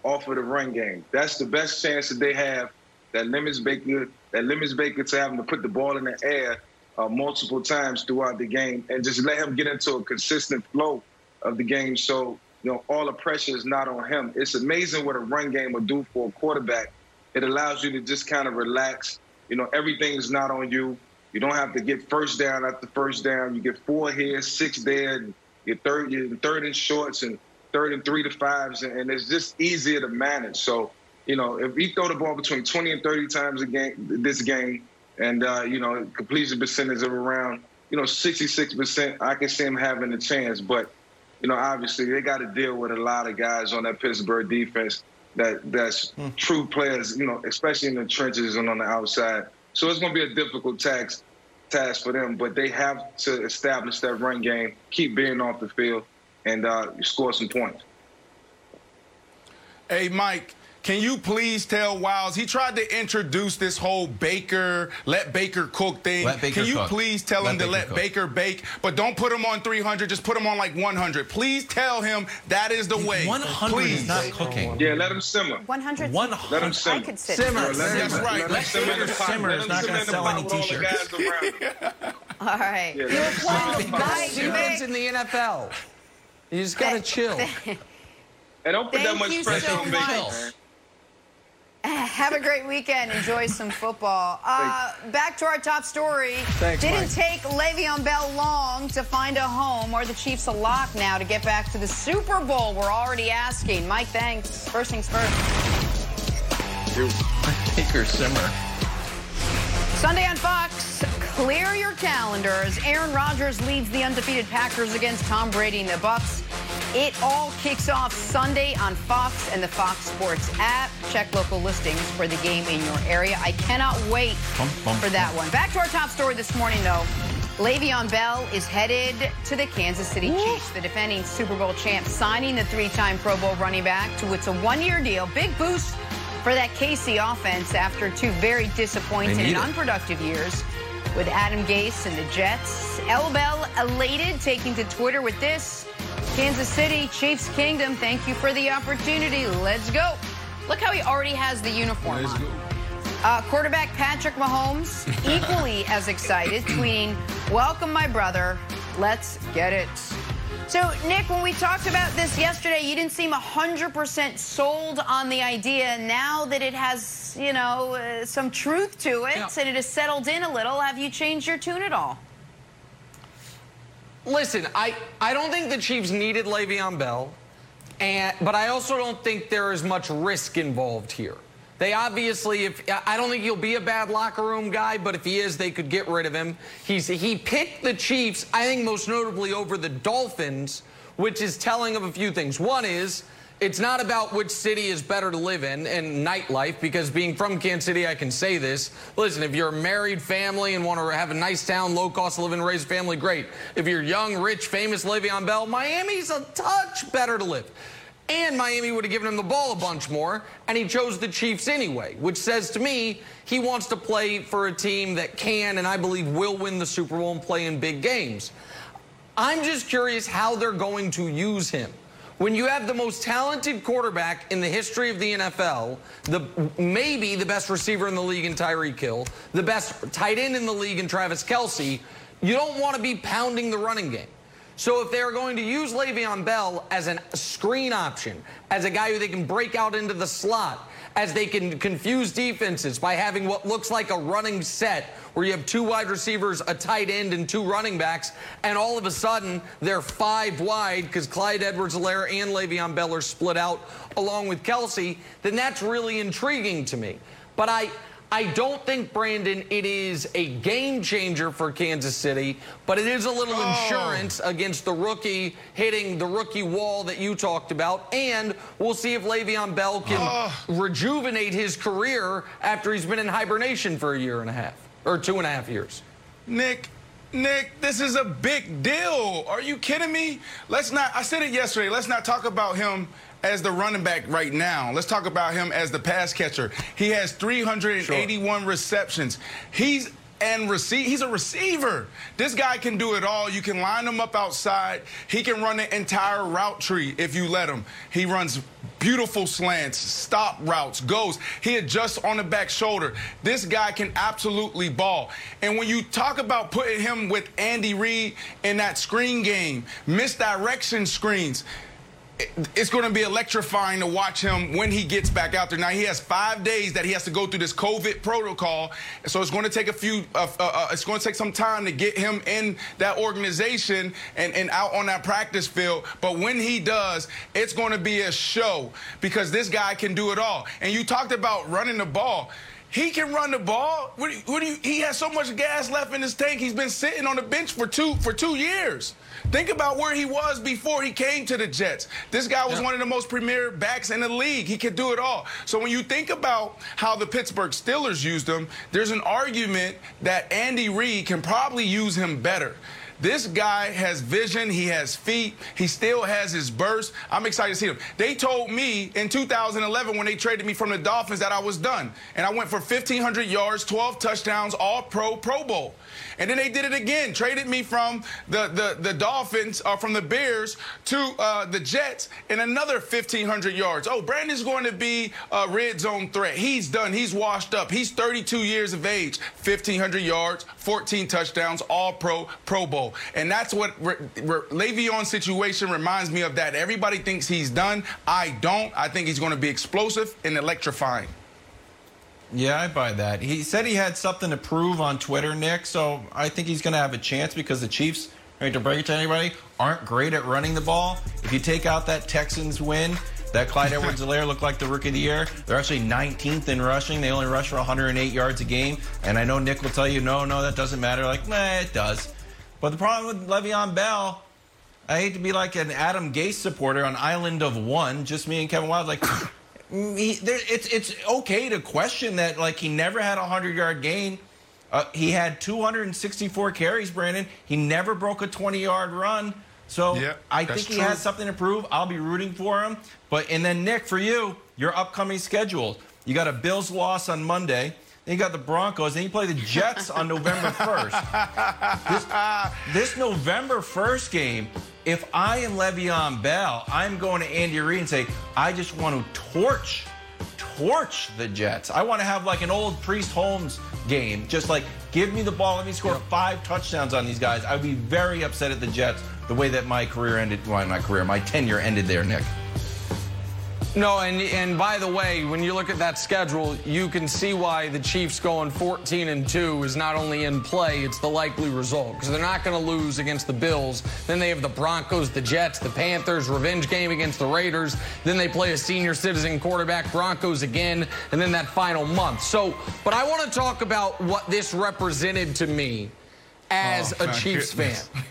off of the run game. That's the best chance that they have. That limits Baker. That limits Baker to having to put the ball in the air uh, multiple times throughout the game, and just let him get into a consistent flow of the game. So you know all the pressure is not on him. It's amazing what a run game will do for a quarterback. It allows you to just kind of relax. You know everything is not on you. You don't have to get first down after first down. You get four here, six there, and you're third, you're third and shorts, and third and three to fives, and it's just easier to manage. So, you know, if he throw the ball between 20 and 30 times a game, this game, and uh, you know, completion percentage of around, you know, 66%, I can see him having a chance. But, you know, obviously they got to deal with a lot of guys on that Pittsburgh defense that that's hmm. true players, you know, especially in the trenches and on the outside. So it's going to be a difficult task task for them, but they have to establish that run game, keep being off the field, and uh, score some points. Hey, Mike, can you please tell Wildes? He tried to introduce this whole Baker, let Baker cook thing. Baker can you cook. please tell let him Baker to let cook. Baker bake, but don't put him on 300, just put him on like 100. Please tell him that is the way. 100 please. is not cooking. Yeah, let him simmer. 100. 100. Let him simmer. I could sit. Simmer. Let him, That's right. Let Let simmer in the pot. simmer is not gonna sell any with all the t-shirts. guys around him. All right. Yeah, you let him applied simmer. Mike, Humans in the NFL. You just gotta chill. And don't put that much pressure so on Baker, much. man. Have a great weekend. Enjoy some football. Uh, back to our top story. Thanks, Didn't Mike. take Le'Veon Bell long to find a home. Are the Chiefs a lock now to get back to the Super Bowl? We're already asking. Mike, thanks. First things first. Baker simmer. Sunday on Fox, clear your calendars. Aaron Rodgers leads the undefeated Packers against Tom Brady and the Bucs. It all kicks off Sunday on Fox and the Fox Sports app. Check local listings for the game in your area. I cannot wait for that one. Back to our top story this morning, though. Le'Veon Bell is headed to the Kansas City Chiefs, the defending Super Bowl champ, signing the three-time Pro Bowl running back to it's a one-year deal. Big boost for that KC offense after two very disappointing and unproductive years with Adam Gase and the Jets. L. Bell elated, taking to Twitter with this. Kansas City, Chiefs Kingdom, thank you for the opportunity. Let's go. Look how he already has the uniform on. Uh, quarterback Patrick Mahomes, equally as excited, tweeting, Welcome, my brother. Let's get it. So, Nick, when we talked about this yesterday, you didn't seem 100% sold on the idea. Now that it has, you know, uh, some truth to it Yeah. and it has settled in a little, have you changed your tune at all? Listen, I, I don't think the Chiefs needed Le'Veon Bell, and but I also don't think there is much risk involved here. They obviously, if I don't think he'll be a bad locker room guy, but if he is, they could get rid of him. He's he picked the Chiefs, I think most notably over the Dolphins, which is telling of a few things. One is it's not about which city is better to live in and nightlife, because being from Kansas City, I can say this. Listen, if you're a married family and want to have a nice town, low cost of living, raise a family, great. If you're young, rich, famous Le'Veon Bell, Miami's a touch better to live. And Miami would have given him the ball a bunch more, and he chose the Chiefs anyway, which says to me he wants to play for a team that can and I believe will win the Super Bowl and play in big games. I'm just curious how they're going to use him. When you have the most talented quarterback in the history of the NFL, the maybe the best receiver in the league in Tyreek Hill, the best tight end in the league in Travis Kelce, you don't want to be pounding the running game. So if they're going to use Le'Veon Bell as a screen option, as a guy who they can break out into the slot, as they can confuse defenses by having what looks like a running set where you have two wide receivers, a tight end, and two running backs, and all of a sudden they're five wide because Clyde Edwards-Helaire and Le'Veon Bell are split out along with Kelce, then that's really intriguing to me. But I I don't think, Brandon, it is a game changer for Kansas City, but it is a little Oh. insurance against the rookie hitting the rookie wall that you talked about. And we'll see if Le'Veon Bell can Oh. rejuvenate his career after he's been in hibernation for a year and a half or two and a half years. Nick, Nick, this is a big deal. Are you kidding me? Let's not, I said it yesterday, let's not talk about him as the running back right now. Let's talk about him as the pass catcher. He has 381 receptions. He's and receive. He's a receiver. This guy can do it all. You can line him up outside. He can run the entire route tree if you let him. He runs beautiful slants, stop routes, goes. He adjusts on the back shoulder. This guy can absolutely ball. And when you talk about putting him with Andy Reid in that screen game, misdirection screens, it's going to be electrifying to watch him when he gets back out there. Now he has five days that he has to go through this COVID protocol, so it's going to take a few. Uh, uh, uh, it's going to take some time to get him in that organization and, and out on that practice field. But when he does, it's going to be a show because this guy can do it all. And you talked about running the ball. He can run the ball. What do you, what do you, he has so much gas left in his tank. He's been sitting on the bench for two for two years. Think about where he was before he came to the Jets. This guy was one of the most premier backs in the league. He could do it all. So when you think about how the Pittsburgh Steelers used him, there's an argument that Andy Reid can probably use him better. This guy has vision. He has feet. He still has his burst. I'm excited to see him. They told me in 2011 when they traded me from the Dolphins that I was done. And I went for 1,500 yards, 12 touchdowns, all pro, Pro Bowl. And then they did it again, traded me from the, the, the Dolphins, uh, from the Bears to uh, the Jets, and another 1,500 yards. Oh, Brandon's going to be a red zone threat. He's done. He's washed up. He's 32 years of age, 1,500 yards, 14 touchdowns, all pro, Pro Bowl. And that's what Re- Re- Le'Veon's situation reminds me of that. Everybody thinks he's done. I don't. I think he's going to be explosive and electrifying. Yeah, I buy that. He said he had something to prove on Twitter, Nick, so I think he's going to have a chance because the Chiefs, right to break it to anybody, aren't great at running the ball. If you take out that Texans win, that Clyde Edwards-Helaire looked like the rookie of the year. They're actually 19th in rushing. They only rush for 108 yards a game. And I know Nick will tell you, no, no, that doesn't matter. Like, nah, it does. But the problem with Le'Veon Bell, I hate to be like an Adam Gase supporter on Island of One, just me and Kevin Wildes, like, he, there, it's it's okay to question that. Like he never had a hundred yard gain. Uh, he had 264 carries, Brandon. He never broke a 20 yard run. So I think he true. has something to prove. I'll be rooting for him. But and then Nick, for you, your upcoming schedule. You got a Bills loss on Monday. Then you got the Broncos. Then you play the Jets on November 1st. This, this November 1st game, if I am Le'Veon Bell, I'm going to Andy Reid and say, I just want to torch, torch the Jets. I want to have like an old Priest Holmes game. Just like, give me the ball. Let me score five touchdowns on these guys. I would be very upset at the Jets the way that my career ended. Well, my career, my tenure ended there, Nick. No, and and by the way, when you look at that schedule, you can see why the Chiefs going 14 and 2 is not only in play, it's the likely result because they're not going to lose against the Bills. Then they have the Broncos, the Jets, the Panthers, revenge game against the Raiders. Then they play a senior citizen quarterback, Broncos again, and then that final month. So, but I want to talk about what this represented to me as Oh, a Chiefs goodness. fan.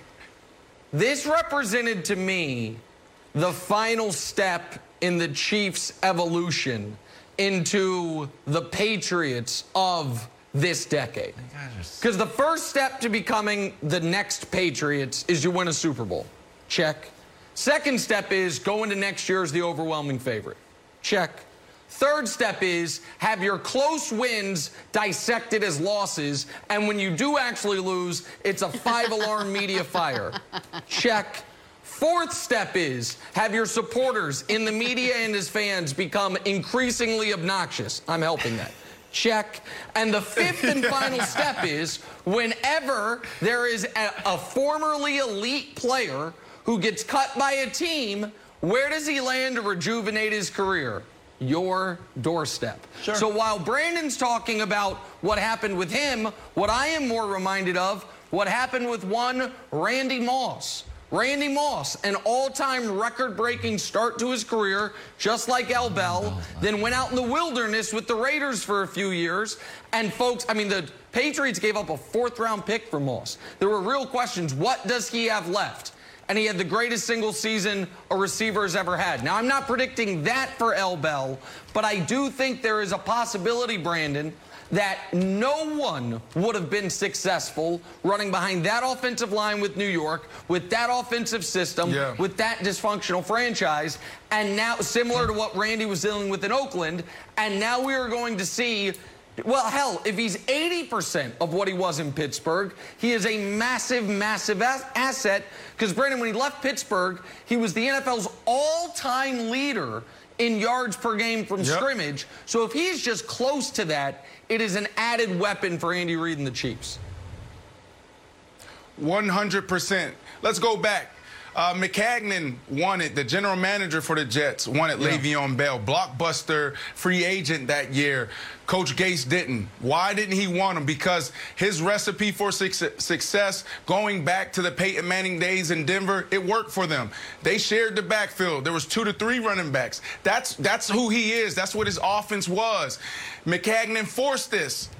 This represented to me the final step in the Chiefs' evolution into the Patriots of this decade. Because the first step to becoming the next Patriots is you win a Super Bowl. Check. Second step is go into next year as the overwhelming favorite. Check. Third step is have your close wins dissected as losses, and when you do actually lose, it's a five alarm media fire. Check. Fourth step is have your supporters in the media and as fans become increasingly obnoxious. I'm helping that. Check. And the fifth and final step is whenever there is a, a formerly elite player who gets cut by a team, where does he land to rejuvenate his career? Your doorstep. Sure. So while Brandon's talking about what happened with him, what I am more reminded of, what happened with one Randy Moss, Randy Moss, an all-time record-breaking start to his career, just like L. Bell, oh, then went out in the wilderness with the Raiders for a few years. And folks, I mean, the Patriots gave up a fourth-round pick for Moss. There were real questions. What does he have left? And he had the greatest single season a receiver has ever had. Now, I'm not predicting that for L. Bell, but I do think there is a possibility, Brandon, that no one would have been successful running behind that offensive line with New York, with that offensive system, Yeah. with that dysfunctional franchise, and now similar to what Randy was dealing with in Oakland, and now we are going to see. Well, hell, if he's 80% of what he was in Pittsburgh, he is a massive, massive as- asset. Because, Brandon, when he left Pittsburgh, he was the NFL's all time leader in yards per game from Yep. scrimmage. So if he's just close to that, it is an added weapon for Andy Reid and the Chiefs. 100%. Let's go back. Uh, Maccagnan wanted, the general manager for the Jets, wanted Le'Veon Bell, blockbuster free agent that year. Coach Gase didn't. Why didn't he want him? Because his recipe for suc- success, going back to the Peyton Manning days in Denver, it worked for them. They shared the backfield. There was two to three running backs. That's that's who he is. That's what his offense was. Maccagnan forced this.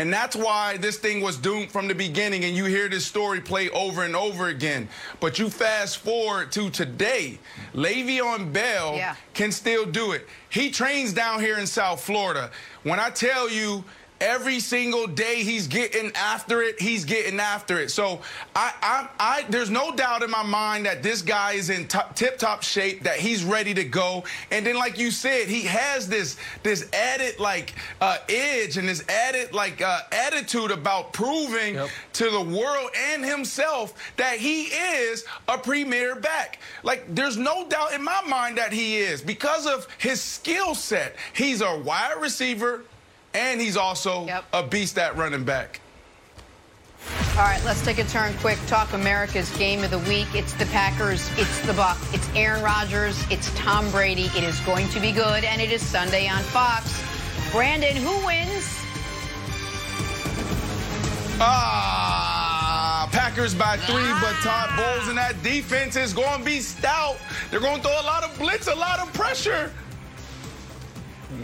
And that's why this thing was doomed from the beginning. And you hear this story play over and over again. But you fast forward to today, Le'Veon Bell Yeah. can still do it. He trains down here in South Florida. When I tell you, every single day he's getting after it, he's getting after it. So I, I, I there's no doubt in my mind that this guy is in top, tip-top shape, that he's ready to go. And then, like you said, he has this this added like uh, edge and this added like uh, attitude about proving Yep. to the world and himself that he is a premier back. Like there's no doubt in my mind that he is because of his skill set. He's a wide receiver and he's also Yep. a beast at running back. All right, let's take a turn quick. Talk America's game of the week. It's the Packers. It's the Buck. It's Aaron Rodgers. It's Tom Brady. It is going to be good, and it is Sunday on Fox. Brandon, who wins? Ah, Packers by three, but Todd Bowles and that defense is going to be stout. They're going to throw a lot of blitz, a lot of pressure.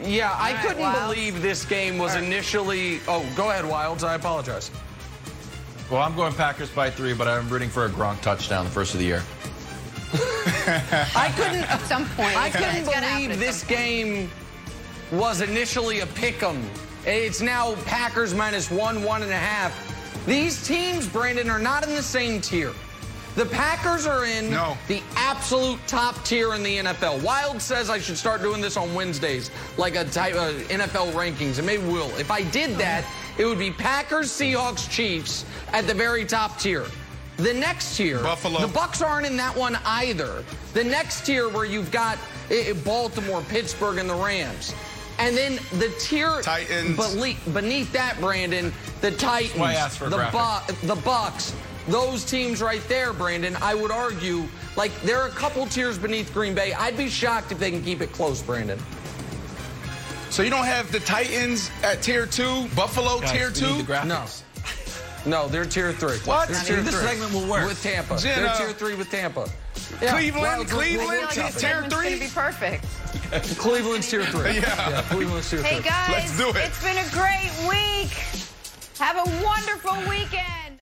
Yeah, I right, couldn't Wildes. believe this game was All right. initially. Oh, go ahead, Wildes. I apologize. Well, I'm going Packers by three, but I'm rooting for a Gronk touchdown the first of the year. I couldn't. At some point, I couldn't it's gonna happen believe this game was initially a pick 'em. It's now Packers minus one, one and a half. These teams, Brandon, are not in the same tier. The Packers are in No. the absolute top tier in the NFL. Wildes says I should start doing this on Wednesdays, like a type of NFL rankings, and maybe will. If I did that, it would be Packers, Seahawks, Chiefs at the very top tier. The next tier, Buffalo. the Bucs aren't in that one either. The next tier where you've got eh, Baltimore, Pittsburgh, and the Rams. And then the tier Titans. beneath, beneath that, Brandon, the Titans, why I asked for a the. Bu- the Bucs, those teams right there, Brandon. I would argue like they're a couple tiers beneath Green Bay. I'd be shocked if they can keep it close, Brandon. So you don't have the Titans at tier two, Buffalo Guys, tier two? need the graphics. No. No, they're tier three. What? They're tier even this three. segment will work. with Tampa. Jenna. They're tier three with Tampa. Yeah. Cleveland, Well, we'll- Cleveland, we'll I feel like workshop this it. tier segment's three? gonna be perfect. Cleveland's tier three. Yeah. Cleveland's tier Hey three. guys, Let's do it. it's been a great week. Have a wonderful weekend.